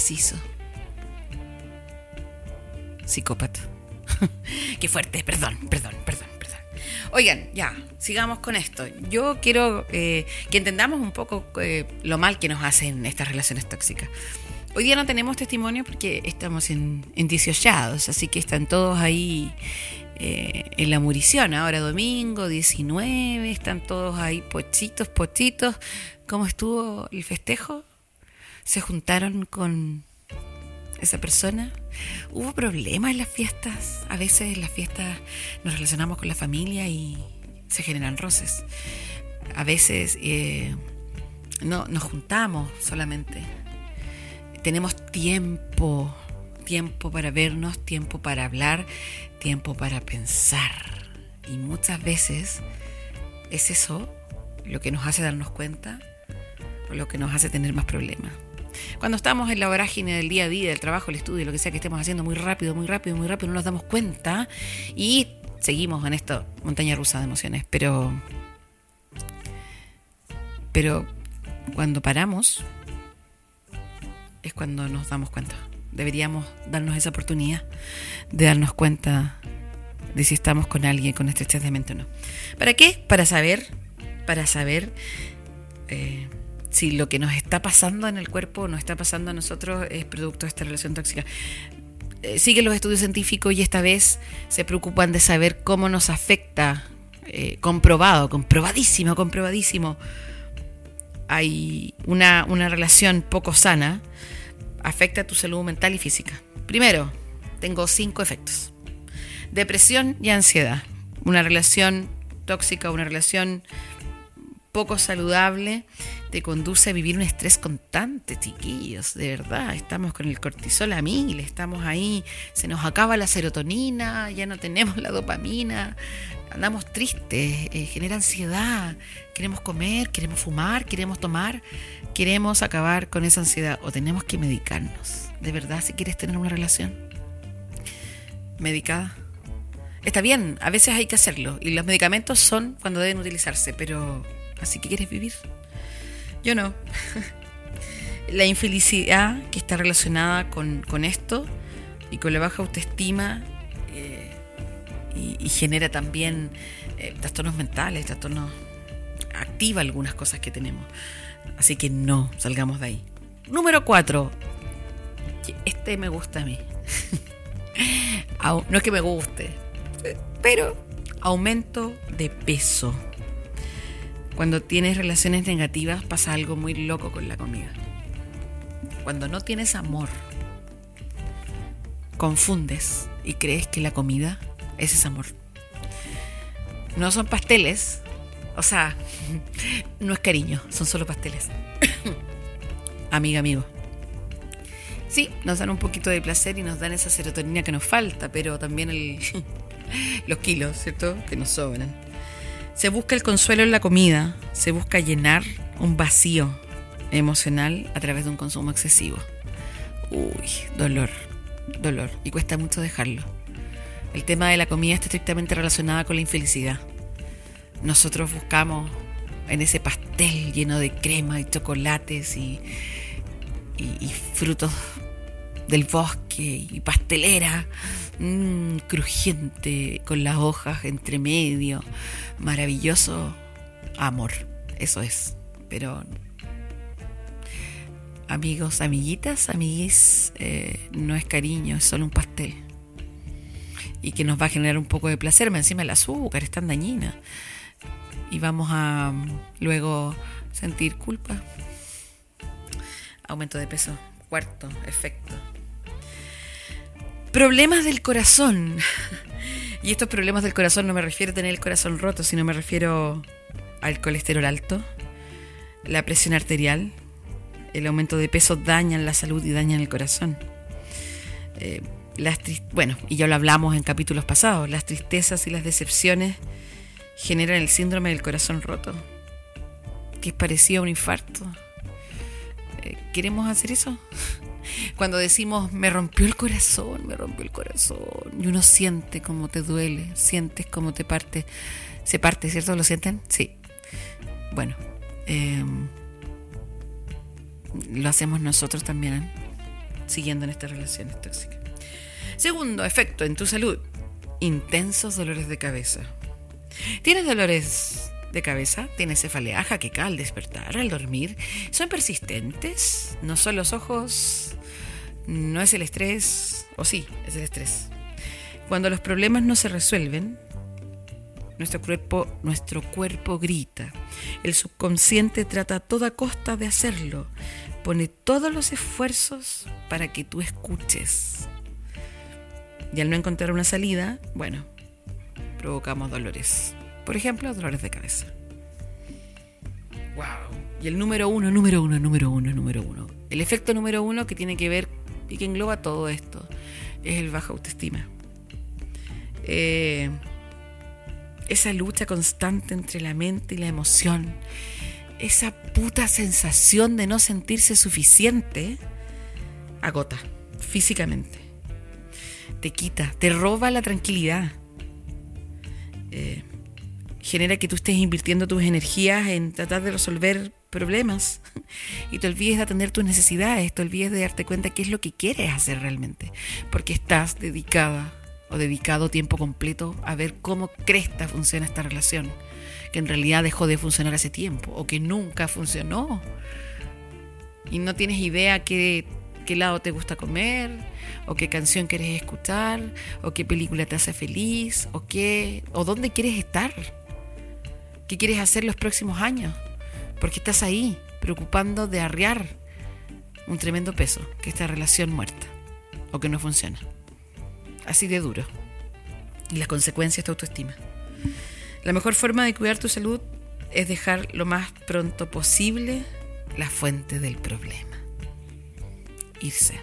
Narciso, psicópata. Qué fuerte, perdón, perdón, perdón, perdón. Oigan, ya, sigamos con esto. Yo quiero eh, que entendamos un poco eh, lo mal que nos hacen estas relaciones tóxicas. Hoy día no tenemos testimonio porque estamos en, en 18, así que están todos ahí eh, en la murición. Ahora domingo, 19, están todos ahí pochitos, pochitos. ¿Cómo estuvo el festejo? ¿Se juntaron con esa persona? ¿Hubo problemas en las fiestas? A veces en las fiestas nos relacionamos con la familia y se generan roces. A veces eh, no nos juntamos solamente. Tenemos tiempo, tiempo para vernos, tiempo para hablar, tiempo para pensar. Y muchas veces es eso lo que nos hace darnos cuenta o lo que nos hace tener más problemas. Cuando estamos en la vorágine del día a día, del trabajo, el estudio, lo que sea que estemos haciendo muy rápido, muy rápido, muy rápido, no nos damos cuenta y seguimos en esto, montaña rusa de emociones. Pero, pero cuando paramos es cuando nos damos cuenta. Deberíamos darnos esa oportunidad de darnos cuenta de si estamos con alguien con estrechez de mente o no. ¿Para qué? Para saber, para saber eh, si lo que nos está pasando en el cuerpo nos está pasando a nosotros es producto de esta relación tóxica. Eh, siguen los estudios científicos y esta vez se preocupan de saber cómo nos afecta, eh, comprobado, comprobadísimo, comprobadísimo. Hay una, una relación poco sana, afecta a tu salud mental y física. Primero, tengo cinco efectos. Depresión y ansiedad. Una relación tóxica, una relación poco saludable, te conduce a vivir un estrés constante, chiquillos, de verdad. Estamos con el cortisol a mil, estamos ahí, se nos acaba la serotonina, ya no tenemos la dopamina, andamos tristes, eh, genera ansiedad, queremos comer, queremos fumar, queremos tomar, queremos acabar con esa ansiedad o tenemos que medicarnos. De verdad, si quieres tener una relación medicada. Está bien, a veces hay que hacerlo y los medicamentos son cuando deben utilizarse, pero así que quieres vivir. Yo no. la infelicidad que está relacionada con, esto y con la baja autoestima eh, y, genera también eh, trastornos mentales, trastornos... activa algunas cosas que tenemos. Así que no, salgamos de ahí. Número cuatro. Este me gusta a mí. no es que me guste, pero aumento de peso. Cuando tienes relaciones negativas pasa algo muy loco con la comida. Cuando no tienes amor, confundes y crees que la comida es ese amor. No son pasteles, o sea, no es cariño, son solo pasteles. Amiga, amigo. Sí, nos dan un poquito de placer y nos dan esa serotonina que nos falta, pero también el, los kilos, ¿cierto? Que nos sobran. Se busca el consuelo en la comida, se busca llenar un vacío emocional a través de un consumo excesivo. Uy, dolor, dolor. Y cuesta mucho dejarlo. El tema de la comida está estrictamente relacionada con la infelicidad. Nosotros buscamos en ese pastel lleno de crema y chocolates y, y, frutos del bosque y pastelera, mmm, crujiente, con las hojas entre medio, maravilloso amor, eso es. Pero amigos, amiguitas, amiguis, eh, no es cariño, es solo un pastel. Y que nos va a generar un poco de placer, encima el azúcar es tan dañina. Y vamos a mm, luego sentir culpa. Aumento de peso. Cuarto efecto. Problemas del corazón. Y estos problemas del corazón no me refiero a tener el corazón roto, sino me refiero al colesterol alto, la presión arterial, el aumento de peso dañan la salud y dañan el corazón. Eh, las bueno, y ya lo hablamos en capítulos pasados, las tristezas y las decepciones generan el síndrome del corazón roto, que es parecido a un infarto. Eh, ¿Queremos hacer eso? Cuando decimos me rompió el corazón, me rompió el corazón, y uno siente cómo te duele, sientes cómo te parte, se parte, ¿cierto? ¿Lo sienten? Sí. Bueno, eh, lo hacemos nosotros también, ¿eh? siguiendo en estas relaciones tóxicas. Segundo efecto en tu salud, intensos dolores de cabeza. ¿Tienes dolores de cabeza? ¿Tienes cefalea, jaqueca al despertar, al dormir? ¿Son persistentes? ¿No son los ojos? ¿No es el estrés? ¿O sí, es el estrés? Cuando los problemas no se resuelven, nuestro cuerpo, nuestro cuerpo grita. El subconsciente trata a toda costa de hacerlo. Pone todos los esfuerzos para que tú escuches. Y al no encontrar una salida, bueno, provocamos dolores. Por ejemplo, dolores de cabeza. ¡Wow! Y el número uno, número uno, número uno, número uno. El efecto número uno que tiene que ver y que engloba todo esto es el baja autoestima. Eh, esa lucha constante entre la mente y la emoción, esa puta sensación de no sentirse suficiente, agota físicamente. Te quita, te roba la tranquilidad. Eh, genera que tú estés invirtiendo tus energías en tratar de resolver problemas y te olvides de atender tus necesidades, te olvides de darte cuenta qué es lo que quieres hacer realmente, porque estás dedicada o dedicado tiempo completo a ver cómo cresta funciona esta relación, que en realidad dejó de funcionar hace tiempo o que nunca funcionó. Y no tienes idea qué, qué lado te gusta comer, o qué canción quieres escuchar, o qué película te hace feliz, o qué, o dónde quieres estar, qué quieres hacer los próximos años, porque estás ahí preocupando de arriar un tremendo peso, que esta relación muerta o que no funciona así de duro. Y las consecuencias de tu autoestima. La mejor forma de cuidar tu salud es dejar lo más pronto posible la fuente del problema. Irse.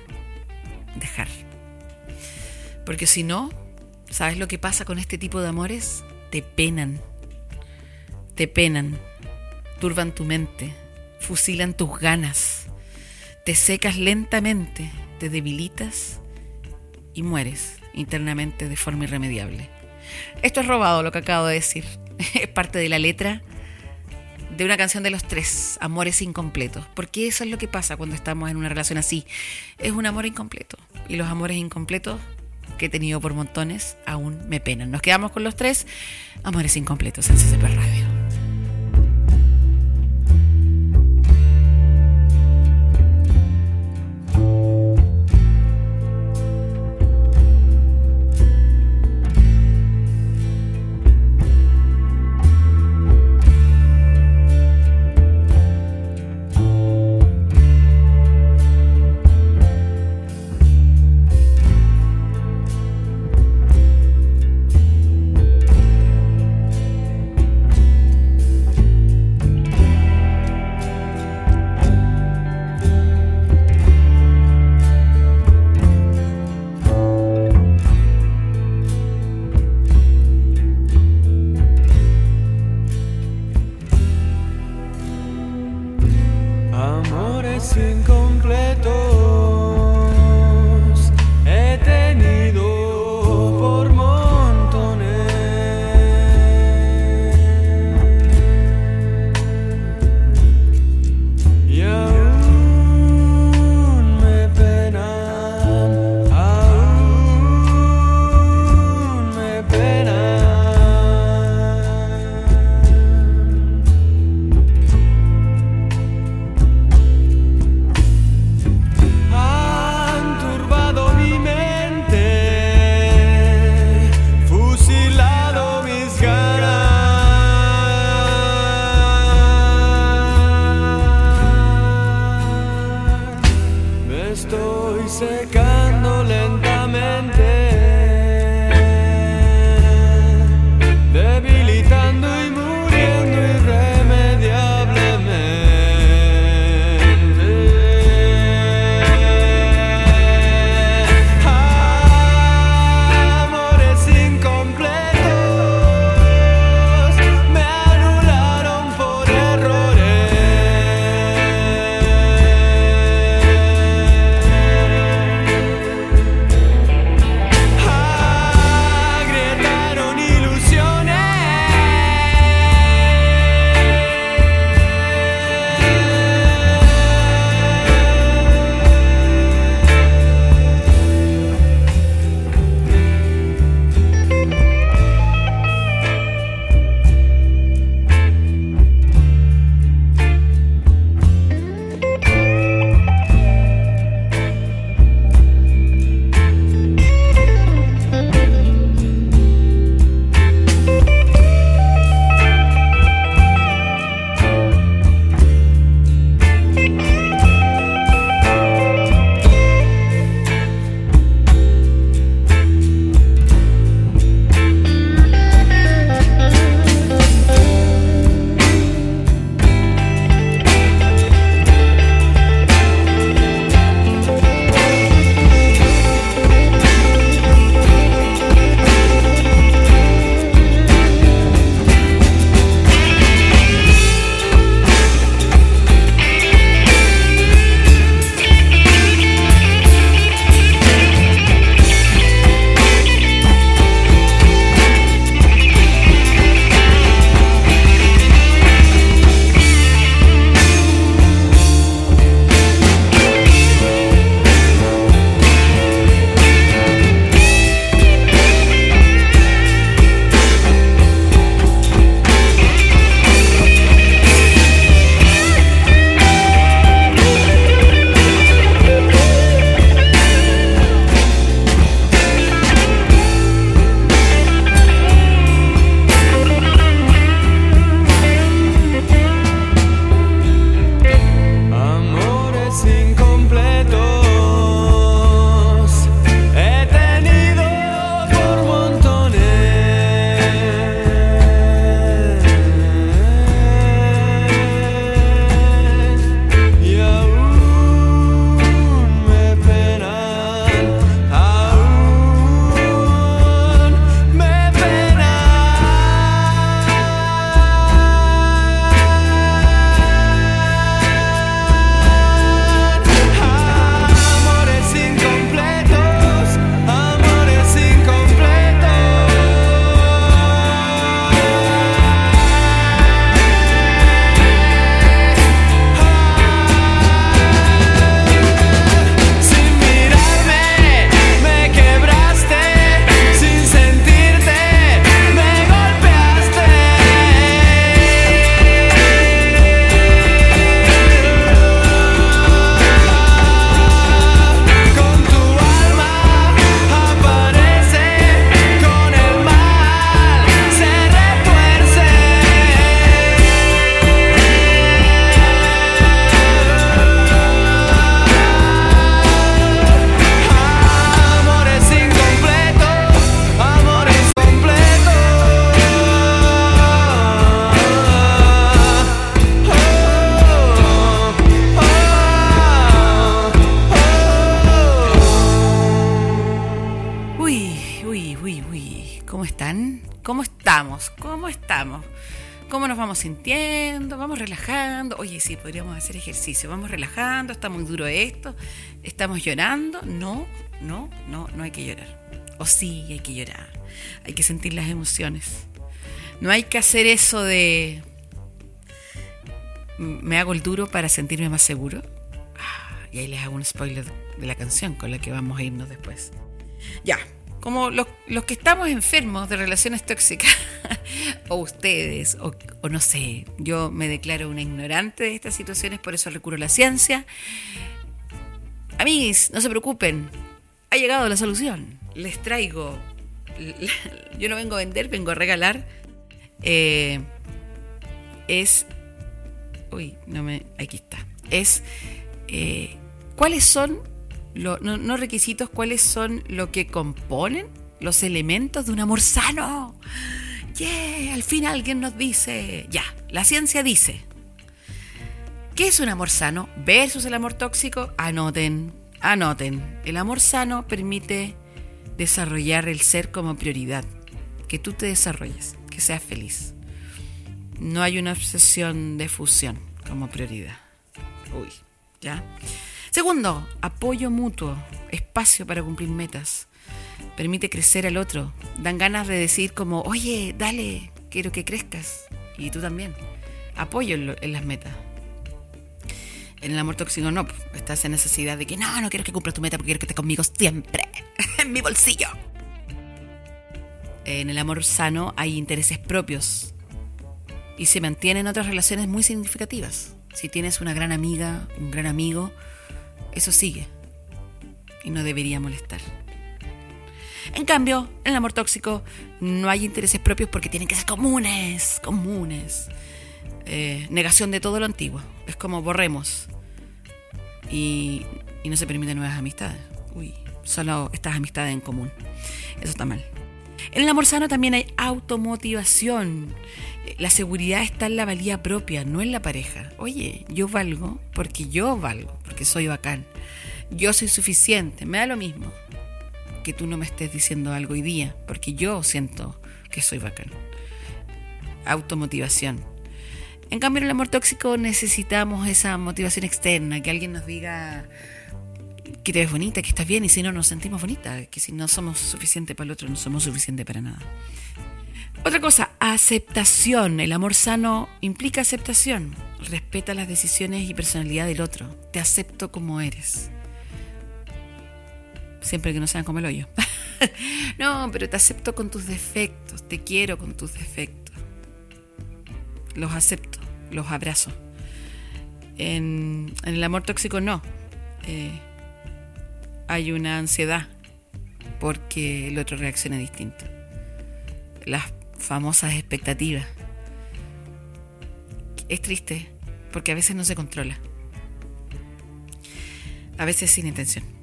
Dejar. Porque si no, ¿sabes lo que pasa con este tipo de amores? Te penan. Te penan. Turban tu mente. Fusilan tus ganas. Te secas lentamente. Te debilitas y mueres internamente de forma irremediable. Esto es robado lo que acabo de decir. Es parte de la letra de una canción de los tres, Amores Incompletos. Porque eso es lo que pasa cuando estamos en una relación así. Es un amor incompleto. Y los amores incompletos que he tenido por montones aún me penan. Nos quedamos con los tres Amores Incompletos en Radio. Hacer ejercicio. ¿Vamos relajando? ¿Está muy duro esto? ¿Estamos llorando? No, no, no, no hay que llorar. O sí, hay que llorar. Hay que sentir las emociones. No hay que hacer eso de... Me hago el duro para sentirme más seguro. Ah, y ahí les hago un spoiler de la canción con la que vamos a irnos después. Ya, como los, que estamos enfermos de relaciones tóxicas, o ustedes, o, no sé, yo me declaro una ignorante de estas situaciones, por eso recurro a la ciencia. Amigos, no se preocupen, ha llegado la solución. Les traigo, yo no vengo a vender, vengo a regalar. Eh, es, uy, no me, aquí está. Es, eh, ¿cuáles son no, requisitos, cuáles son lo que componen los elementos de un amor sano. Yeah, al fin alguien nos dice, ya, la ciencia dice. ¿Qué es un amor sano versus el amor tóxico? Anoten, anoten. El amor sano permite desarrollar el ser como prioridad. Que tú te desarrolles, que seas feliz. No hay una obsesión de fusión como prioridad. Uy, ¿ya? Segundo, apoyo mutuo, espacio para cumplir metas. Permite crecer al otro. Dan ganas de decir como, oye, dale, quiero que crezcas. Y tú también. Apoyo en, las metas. En el amor tóxico no, estás en necesidad de que no, no quiero que cumplas tu meta porque quiero que estés conmigo siempre, en mi bolsillo. En el amor sano hay intereses propios y se mantienen otras relaciones muy significativas. Si tienes una gran amiga, un gran amigo, eso sigue y no debería molestar. En cambio, en el amor tóxico no hay intereses propios porque tienen que ser comunes, comunes. Eh, negación de todo lo antiguo. Es como borremos. Y, y no se permiten nuevas amistades. Uy, solo estas amistades en común. Eso está mal. En el amor sano también hay automotivación. La seguridad está en la valía propia, no en la pareja. Oye, yo valgo porque yo valgo, porque soy bacán. Yo soy suficiente, me da lo mismo que tú no me estés diciendo algo hoy día, porque yo siento que soy bacán. Automotivación. En cambio, en el amor tóxico necesitamos esa motivación externa, que alguien nos diga que te ves bonita, que estás bien, y si no nos sentimos bonitas, que si no somos suficiente para el otro, no somos suficiente para nada. Otra cosa, aceptación. El amor sano implica aceptación. Respeta las decisiones y personalidad del otro. Te acepto como eres. Siempre que no sean como el hoyo. no, pero te acepto con tus defectos. Te quiero con tus defectos. Los acepto, los abrazo. En, el amor tóxico no. Eh, hay una ansiedad porque el otro reacciona distinto. Las famosas expectativas. Es triste porque a veces no se controla. A veces sin intención.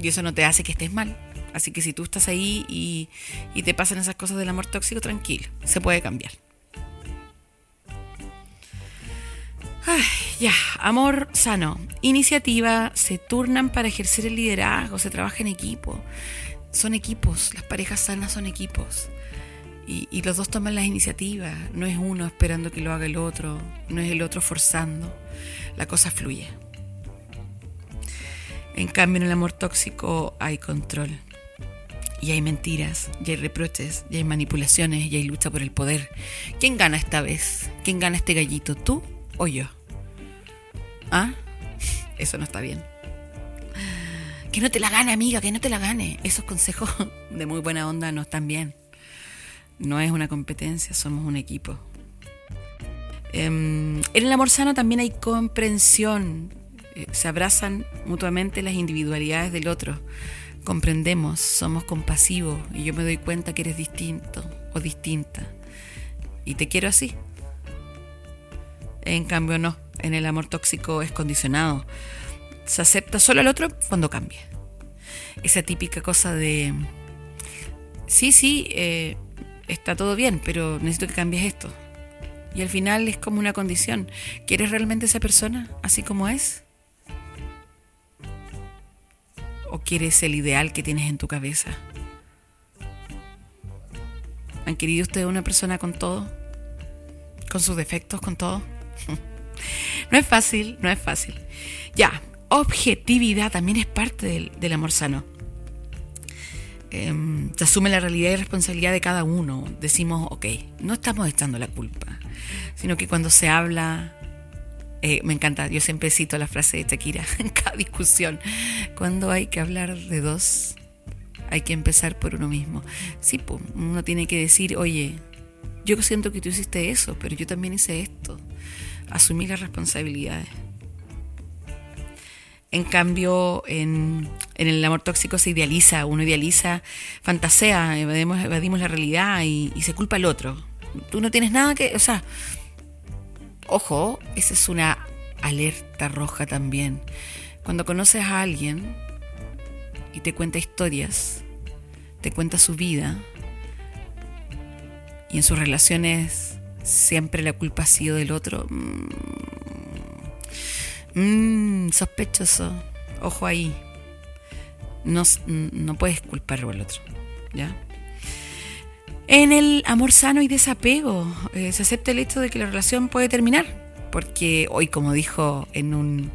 Y eso no te hace que estés mal. Así que si tú estás ahí y, te pasan esas cosas del amor tóxico, tranquilo, se puede cambiar. Ya, amor sano. Iniciativa, se turnan para ejercer el liderazgo, se trabaja en equipo. Son equipos, las parejas sanas son equipos y, los dos toman las iniciativas. No es uno esperando que lo haga el otro, no es el otro forzando. La cosa fluye. En cambio, en el amor tóxico hay control. Y hay mentiras, y hay reproches, y hay manipulaciones, y hay lucha por el poder. ¿Quién gana esta vez? ¿Quién gana este gallito? ¿Tú o yo? ¿Ah? Eso no está bien. Que no te la gane, amiga, que no te la gane. Esos consejos de muy buena onda no están bien. No es una competencia, somos un equipo. Em, en el amor sano también hay comprensión. Eh, se abrazan mutuamente las individualidades del otro. Comprendemos, somos compasivos y yo me doy cuenta que eres distinto o distinta. Y te quiero así. En cambio no, en el amor tóxico es condicionado. Se acepta solo al otro cuando cambia. Esa típica cosa de, sí, sí, eh, está todo bien, pero necesito que cambies esto. Y al final es como una condición. ¿Quieres realmente esa persona así como es? ¿O quieres el ideal que tienes en tu cabeza? ¿Han querido ustedes una persona con todo? ¿Con sus defectos, con todo? no es fácil, no es fácil. Ya, objetividad también es parte del, del amor sano. Em, se asume la realidad y responsabilidad de cada uno. Decimos, ok, no estamos echando la culpa, sino que cuando se habla, eh, me encanta, yo siempre cito la frase de Shakira en cada discusión, cuando hay que hablar de dos, hay que empezar por uno mismo. Sí, pues, uno tiene que decir, oye, yo siento que tú hiciste eso, pero yo también hice esto. Asumir las responsabilidades. En cambio, en, el amor tóxico se idealiza, uno idealiza, fantasea, evadimos, evadimos la realidad y, y, se culpa al otro. Tú no tienes nada que, o sea, ojo, esa es una alerta roja también. Cuando conoces a alguien y te cuenta historias, te cuenta su vida y en sus relaciones siempre la culpa ha sido del otro. Mmm, Mmm, sospechoso. Ojo ahí. No, no puedes culpar al otro. ¿Ya? En el amor sano y desapego, eh, se acepta el hecho de que la relación puede terminar. Porque hoy, como dijo en un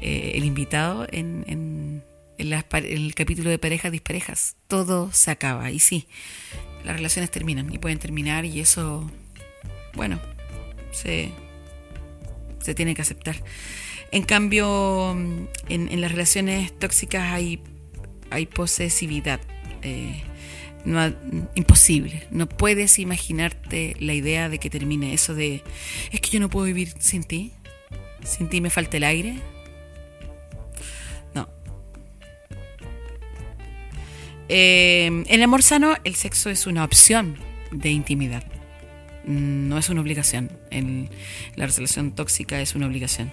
eh, el invitado en, en, en, las, en, el capítulo de parejas disparejas, todo se acaba. Y sí, las relaciones terminan y pueden terminar y eso, bueno, se, se tiene que aceptar. En cambio, en, las relaciones tóxicas hay, hay posesividad. Eh, no, imposible. No puedes imaginarte la idea de que termine eso de, es que yo no puedo vivir sin ti. Sin ti me falta el aire. No. Eh, en el amor sano, el sexo es una opción de intimidad. No es una obligación. En la relación tóxica es una obligación.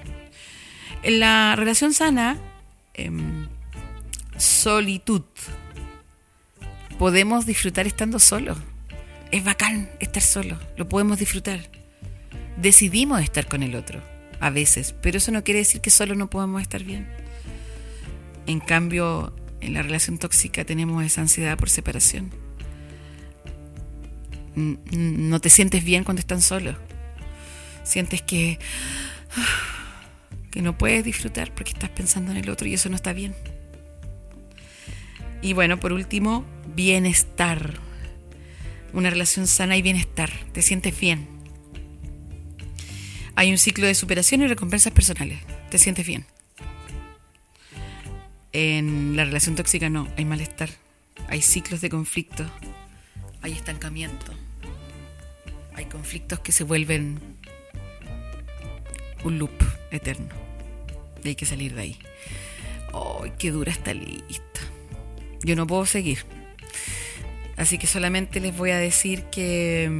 En la relación sana, eh, solitud. Podemos disfrutar estando solos. Es bacán estar solo, lo podemos disfrutar. Decidimos estar con el otro, a veces, pero eso no quiere decir que solo no podamos estar bien. En cambio, en la relación tóxica tenemos esa ansiedad por separación. No te sientes bien cuando están solos. Sientes que que no puedes disfrutar porque estás pensando en el otro y eso no está bien. Y bueno, por último, bienestar. Una relación sana y bienestar. Te sientes bien. Hay un ciclo de superación y recompensas personales. Te sientes bien. En la relación tóxica no, hay malestar. Hay ciclos de conflicto. Hay estancamiento. Hay conflictos que se vuelven un loop eterno. Y hay que salir de ahí. ¡Ay, qué dura esta lista! Yo no puedo seguir. Así que solamente les voy a decir que.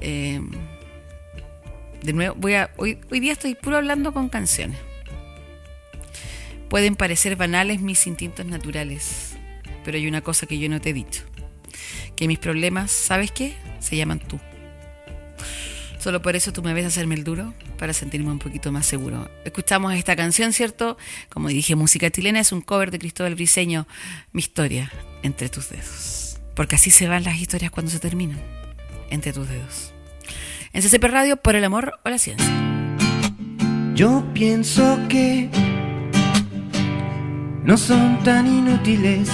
Eh, de nuevo, voy a, hoy, hoy día estoy puro hablando con canciones. Pueden parecer banales mis instintos naturales, pero hay una cosa que yo no te he dicho. Que mis problemas, ¿sabes qué? Se llaman tú. Solo por eso tú me ves hacerme el duro, para sentirme un poquito más seguro. Escuchamos esta canción, ¿cierto? Como dije, música chilena es un cover de Cristóbal Briseño, Mi historia entre tus dedos. Porque así se van las historias cuando se terminan, entre tus dedos. En CCP Radio, por el amor o la ciencia. Yo pienso que no son tan inútiles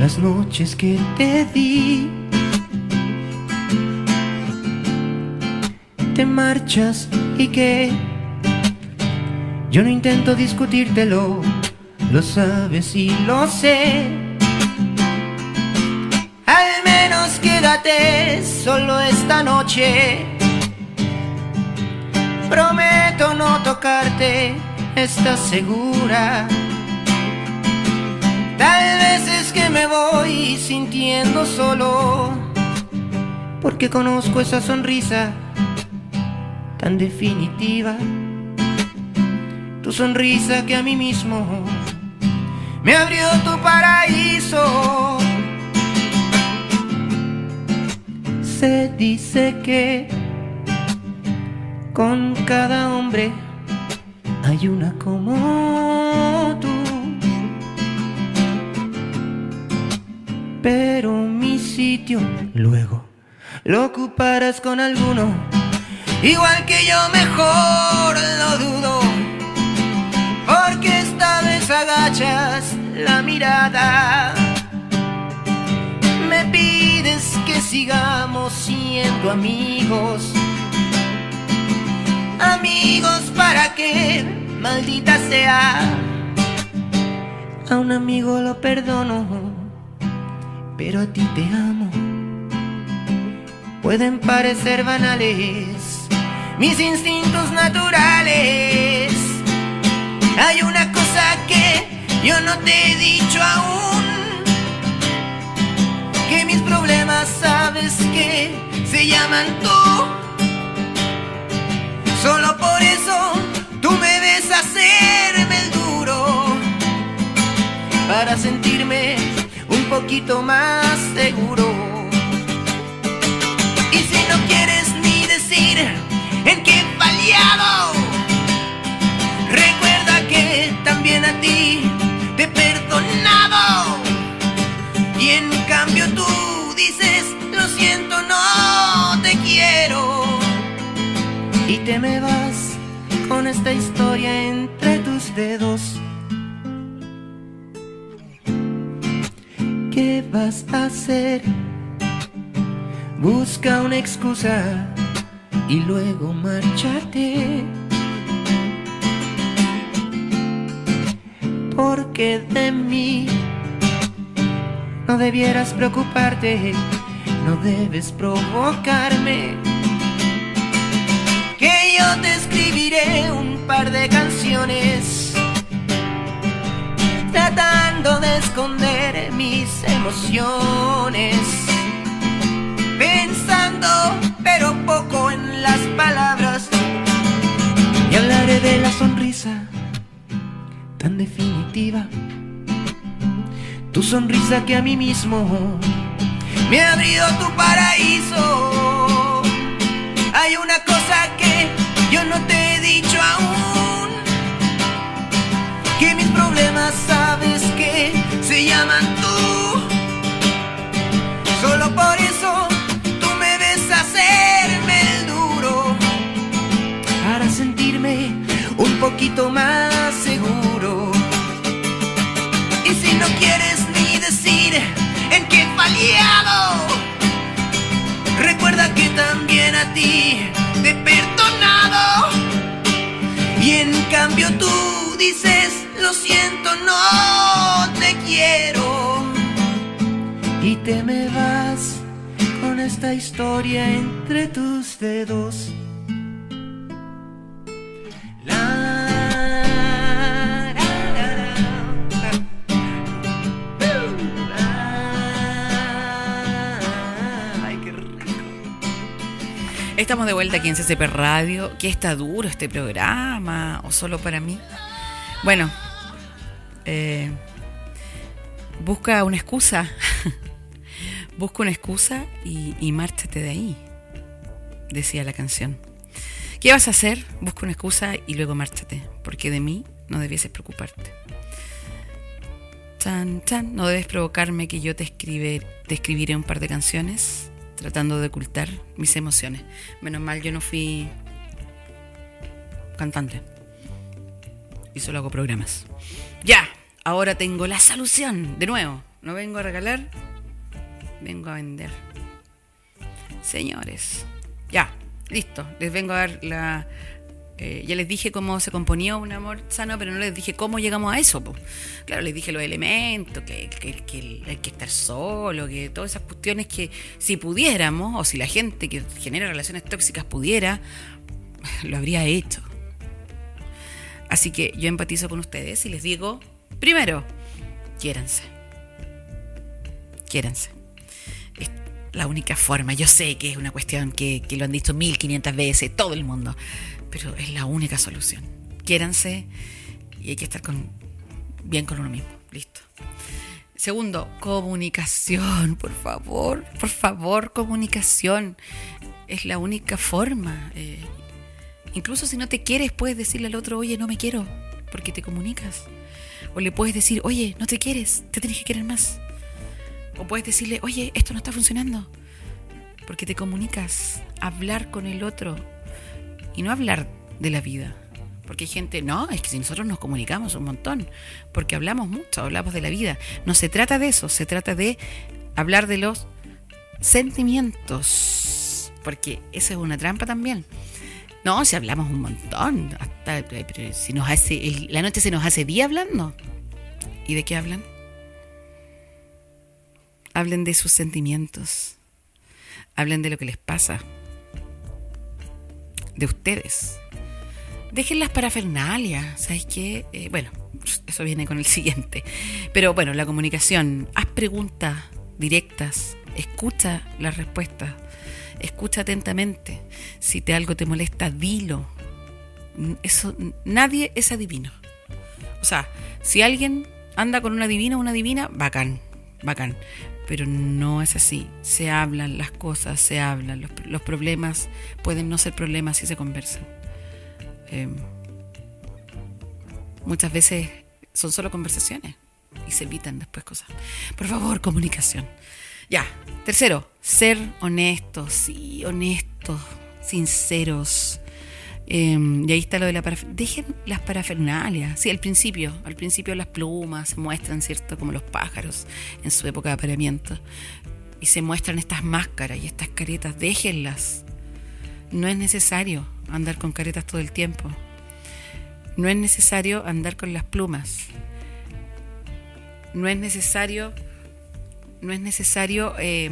las noches que te di te marchas y que yo no intento discutírtelo, lo sabes y lo sé. Al menos quédate solo esta noche. Prometo no tocarte, estás segura. Tal vez es que me voy sintiendo solo, porque conozco esa sonrisa tan definitiva. Tu sonrisa que a mí mismo me abrió tu paraíso. Se dice que con cada hombre hay una como tú. Pero mi sitio, luego lo ocuparás con alguno. Igual que yo mejor lo dudo, porque esta vez agachas la mirada. Me pides que sigamos siendo amigos. Amigos para que, maldita sea, a un amigo lo perdono, pero a ti te amo. Pueden parecer banales mis instintos naturales. Hay una cosa que yo no te he dicho aún, que mis problemas sabes que se llaman tú. Solo por eso tú me ves hacerme el duro para sentirme un poquito más seguro. Y si no quieres ni decir en qué he fallado, recuerda que también a ti te he perdonado. Y en cambio tú dices, lo siento, no te quiero. Y te me vas con esta historia entre tus dedos. ¿Qué vas a hacer? Busca una excusa y luego márchate. Porque de mí no debieras preocuparte, no debes provocarme. Que yo te escribiré un par de canciones tratando de esconder mis emociones, pensando pero poco en las palabras. Y hablaré de la sonrisa tan definitiva, tu sonrisa que a mí mismo me ha abrido tu paraíso. Hay una cosa que yo no te he dicho aún que mis problemas sabes que se llaman tú. Solo por eso poquito más seguro. Y si no quieres ni decir en qué fallado, recuerda que también a ti te he perdonado. Y en cambio tú dices, lo siento, no te quiero. Y te me vas con esta historia entre tus dedos. Estamos de vuelta aquí en CCP Radio. ¿Qué está duro este programa? ¿O solo para mí? Bueno, eh, busca una excusa. busca una excusa y, márchate de ahí, decía la canción. ¿Qué vas a hacer? Busca una excusa y luego márchate, porque de mí no debieses preocuparte. Chan, chan, no debes provocarme que yo te, escribe, te escribiré un par de canciones tratando de ocultar mis emociones. Menos mal yo no fui cantante. Y solo hago programas. Ya, ahora tengo la solución. De nuevo, no vengo a regalar, vengo a vender. Señores, ya, listo. Les vengo a dar la... eh, ya les dije cómo se componía un amor sano, pero no les dije cómo llegamos a eso. Claro, les dije los elementos, que, hay que estar solo, que todas esas cuestiones que si pudiéramos, o si la gente que genera relaciones tóxicas pudiera, lo habría hecho. Así que yo empatizo con ustedes y les digo, primero, quiéranse. Quiéranse. Es la única forma. Yo sé que es una cuestión que, que lo han dicho 1500 veces, todo el mundo, pero es la única solución. Quiéranse y hay que estar con, bien con uno mismo. Listo. Segundo, comunicación, por favor, por favor, comunicación. Es la única forma. eh, Incluso si no te quieres, puedes decirle al otro, oye, no me quiero, porque te comunicas. O le puedes decir, oye, no te quieres, te tienes que querer más. O puedes decirle, oye, esto no está funcionando. Porque te comunicas, hablar con el otro y no hablar de la vida. Porque hay gente, no, es que si nosotros nos comunicamos un montón, porque hablamos mucho, hablamos de la vida. No se trata de eso, se trata de hablar de los sentimientos, porque esa es una trampa también. No, si hablamos un montón, hasta si nos hace la noche se nos hace día hablando. ¿Y de qué hablan? Hablen de sus sentimientos. Hablen de lo que les pasa. De ustedes. Dejen las parafernalias. ¿Sabes qué? Eh, bueno, eso viene con el siguiente. Pero bueno, la comunicación. Haz preguntas directas. Escucha las respuestas. Escucha atentamente. Si te algo te molesta, dilo. Eso, nadie es adivino. O sea, si alguien anda con un adivino o una divina, bacán, bacán. Pero no es así. Se hablan las cosas, se hablan. Los, los problemas pueden no ser problemas si se conversan. Eh, muchas veces son solo conversaciones y se evitan después cosas. Por favor, comunicación. Ya. Tercero, ser honestos, sí, honestos, sinceros. Eh, y ahí está lo de la parafernalia. Dejen las parafernalias. Sí, al principio. Al principio las plumas se muestran, ¿cierto? Como los pájaros en su época de apareamiento. Y se muestran estas máscaras y estas caretas. Déjenlas. No es necesario andar con caretas todo el tiempo. No es necesario andar con las plumas. No es necesario. No es necesario eh,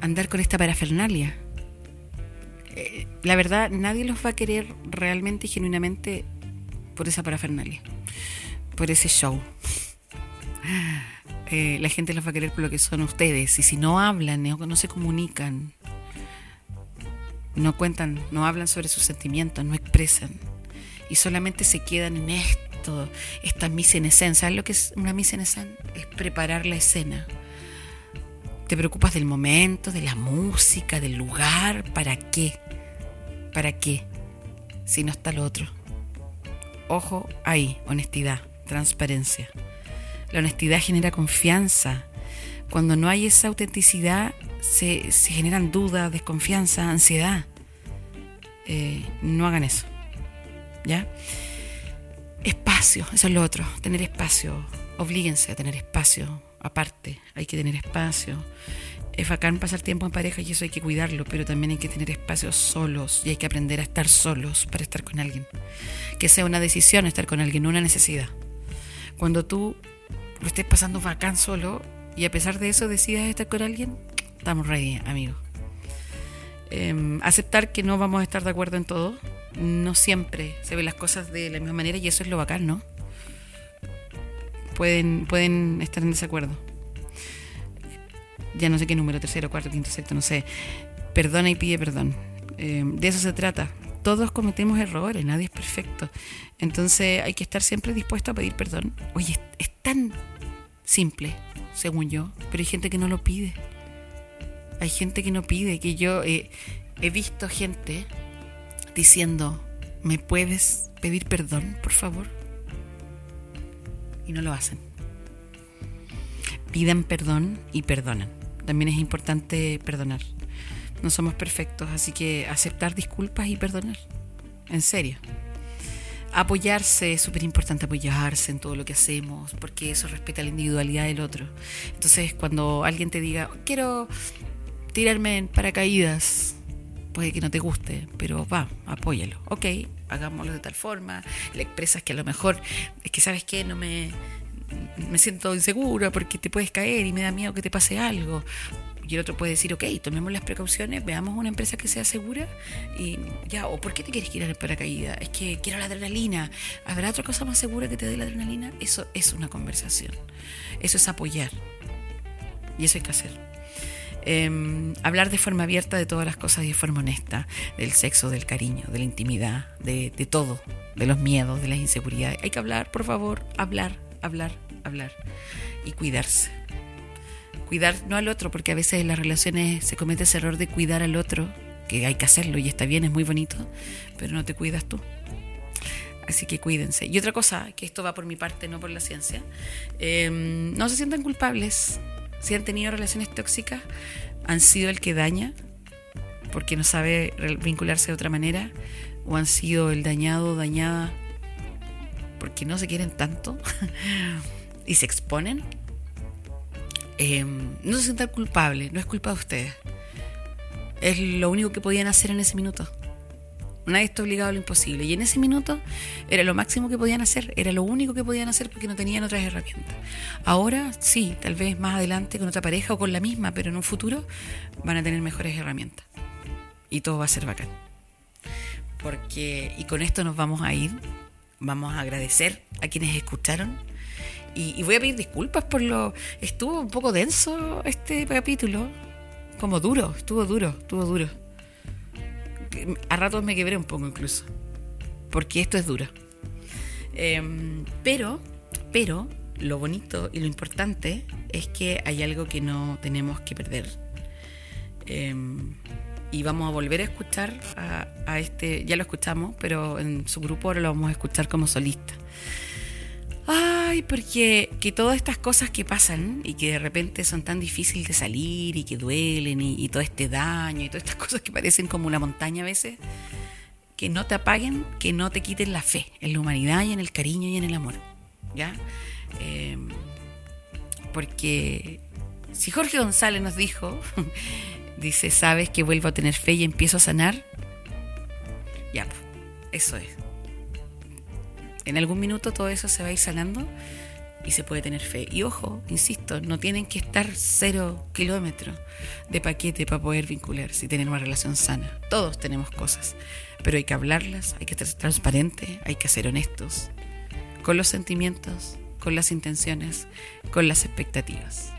andar con esta parafernalia eh, la verdad, nadie los va a querer realmente y genuinamente por esa parafernalia, por ese show. Eh, la gente los va a querer por lo que son ustedes. Y si no hablan, no, no se comunican, no cuentan, no hablan sobre sus sentimientos, no expresan, y solamente se quedan en esto, esta mise en escena. ¿Sabes lo que es una mise en escena? Es preparar la escena. Te preocupas del momento, de la música, del lugar, ¿para qué? ¿Para qué? Si no está lo otro. Ojo ahí, honestidad, transparencia. La honestidad genera confianza. Cuando no hay esa autenticidad, se, se generan dudas, desconfianza, ansiedad. Eh, no hagan eso. ¿Ya? Espacio, eso es lo otro, tener espacio. Oblíguense a tener espacio aparte, hay que tener espacio. Es bacán pasar tiempo en pareja y eso hay que cuidarlo, pero también hay que tener espacios solos y hay que aprender a estar solos para estar con alguien. Que sea una decisión estar con alguien, una necesidad. Cuando tú lo estés pasando bacán solo y a pesar de eso decidas estar con alguien, estamos ready, amigo. Eh, aceptar que no vamos a estar de acuerdo en todo. No siempre se ven las cosas de la misma manera y eso es lo bacán, ¿no? Pueden, pueden estar en desacuerdo. Ya no sé qué número, tercero, cuarto, quinto, sexto, no sé. Perdona y pide perdón. Eh, de eso se trata. Todos cometemos errores, nadie es perfecto. Entonces hay que estar siempre dispuesto a pedir perdón. Oye, es, tan simple, según yo, pero hay gente que no lo pide. Hay gente que no pide, que yo eh, he visto gente diciendo, ¿me puedes pedir perdón, por favor? Y no lo hacen. Pidan perdón y perdonan. También es importante perdonar. No somos perfectos, así que aceptar disculpas y perdonar. En serio. Apoyarse, es súper importante apoyarse en todo lo que hacemos, porque eso respeta la individualidad del otro. Entonces, cuando alguien te diga, quiero tirarme en paracaídas, puede que no te guste, pero va, apóyalo. Ok, hagámoslo de tal forma, le expresas que a lo mejor es que sabes que no me, me siento insegura porque te puedes caer y me da miedo que te pase algo. Y el otro puede decir, ok, tomemos las precauciones, veamos una empresa que sea segura y ya, o ¿por qué te quieres tirar en paracaídas? Es que quiero la adrenalina. ¿Habrá otra cosa más segura que te dé la adrenalina? Eso es una conversación. Eso es apoyar. Y eso hay que hacer. Eh, hablar de forma abierta de todas las cosas y de forma honesta, del sexo, del cariño, de la intimidad, de, de todo, de los miedos, de las inseguridades. Hay que hablar, por favor, hablar, hablar, hablar y cuidarse. Cuidar no al otro, porque a veces en las relaciones se comete ese error de cuidar al otro, que hay que hacerlo y está bien, es muy bonito, pero no te cuidas tú. Así que cuídense. Y otra cosa, que esto va por mi parte, no por la ciencia, eh, no se sientan culpables si han tenido relaciones tóxicas, han sido el que daña porque no sabe vincularse de otra manera, o han sido el dañado dañada porque no se quieren tanto y se exponen. Em, no se sientan culpables, no es culpa de ustedes. Es lo único que podían hacer en ese minuto. Nadie está obligado a lo imposible. Y en ese minuto era lo máximo que podían hacer, era lo único que podían hacer porque no tenían otras herramientas. Ahora sí, tal vez más adelante con otra pareja o con la misma, pero en un futuro van a tener mejores herramientas. Y todo va a ser bacán. Porque, y con esto nos vamos a ir, vamos a agradecer a quienes escucharon. Y, voy a pedir disculpas por lo... Estuvo un poco denso este capítulo, como duro, estuvo duro, estuvo duro a ratos me quebré un poco incluso, porque esto es duro. Em, pero, pero, lo bonito y lo importante es que hay algo que no tenemos que perder. Em, y vamos a volver a escuchar a, este, ya lo escuchamos, pero en su grupo ahora lo vamos a escuchar como solista. Ay, porque que todas estas cosas que pasan y que de repente son tan difíciles de salir y que duelen y, todo este daño y todas estas cosas que parecen como una montaña a veces, que no te apaguen, que no te quiten la fe en la humanidad y en el cariño y en el amor. ¿Ya? Em, porque si Jorge González nos dijo, dice, sabes que vuelvo a tener fe y empiezo a sanar, ya, eso es en algún minuto todo eso se va a ir sanando y se puede tener fe. Y ojo, insisto, no tienen que estar cero kilómetros de paquete para poder vincularse y tener una relación sana. Todos tenemos cosas, pero hay que hablarlas, hay que ser transparentes, hay que ser honestos con los sentimientos, con las intenciones, con las expectativas.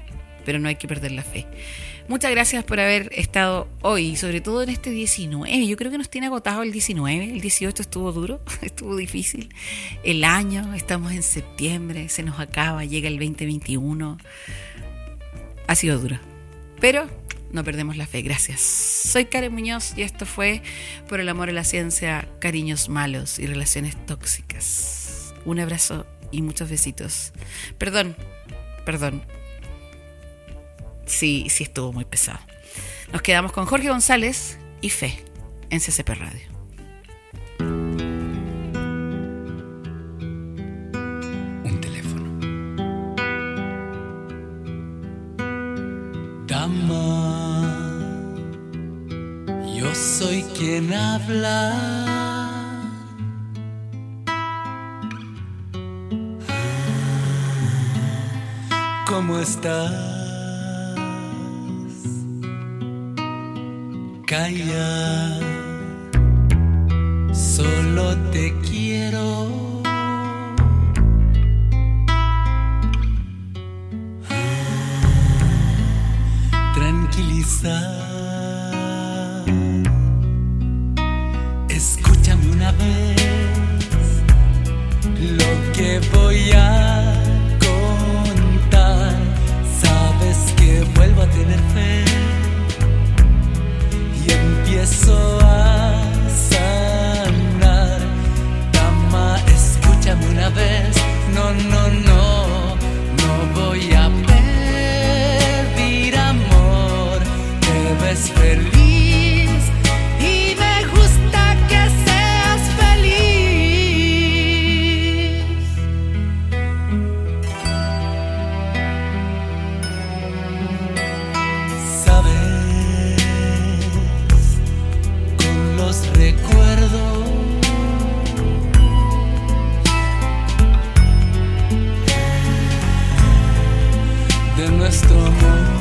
Pero no hay que perder la fe. Muchas gracias por haber estado hoy, sobre todo en este 19. Yo creo que nos tiene agotado el 19. El 18 estuvo duro, estuvo difícil. El año, estamos en septiembre, se nos acaba, llega el 2021. Ha sido duro. Pero no perdemos la fe. Gracias. Soy Karen Muñoz y esto fue Por el amor a la ciencia, cariños malos y relaciones tóxicas. Un abrazo y muchos besitos. Perdón, perdón sí, sí estuvo muy pesado. Nos quedamos con Jorge González y Fe en CCP Radio. Un teléfono. Dama, yo soy quien habla. ¿Cómo estás? Calla, solo te quiero. Tranquilizar. Escúchame una vez lo que voy a contar. Sabes que vuelvo a tener fe empiezo a sanar. Dama, escúchame una vez. No, no, no, nuestro amor.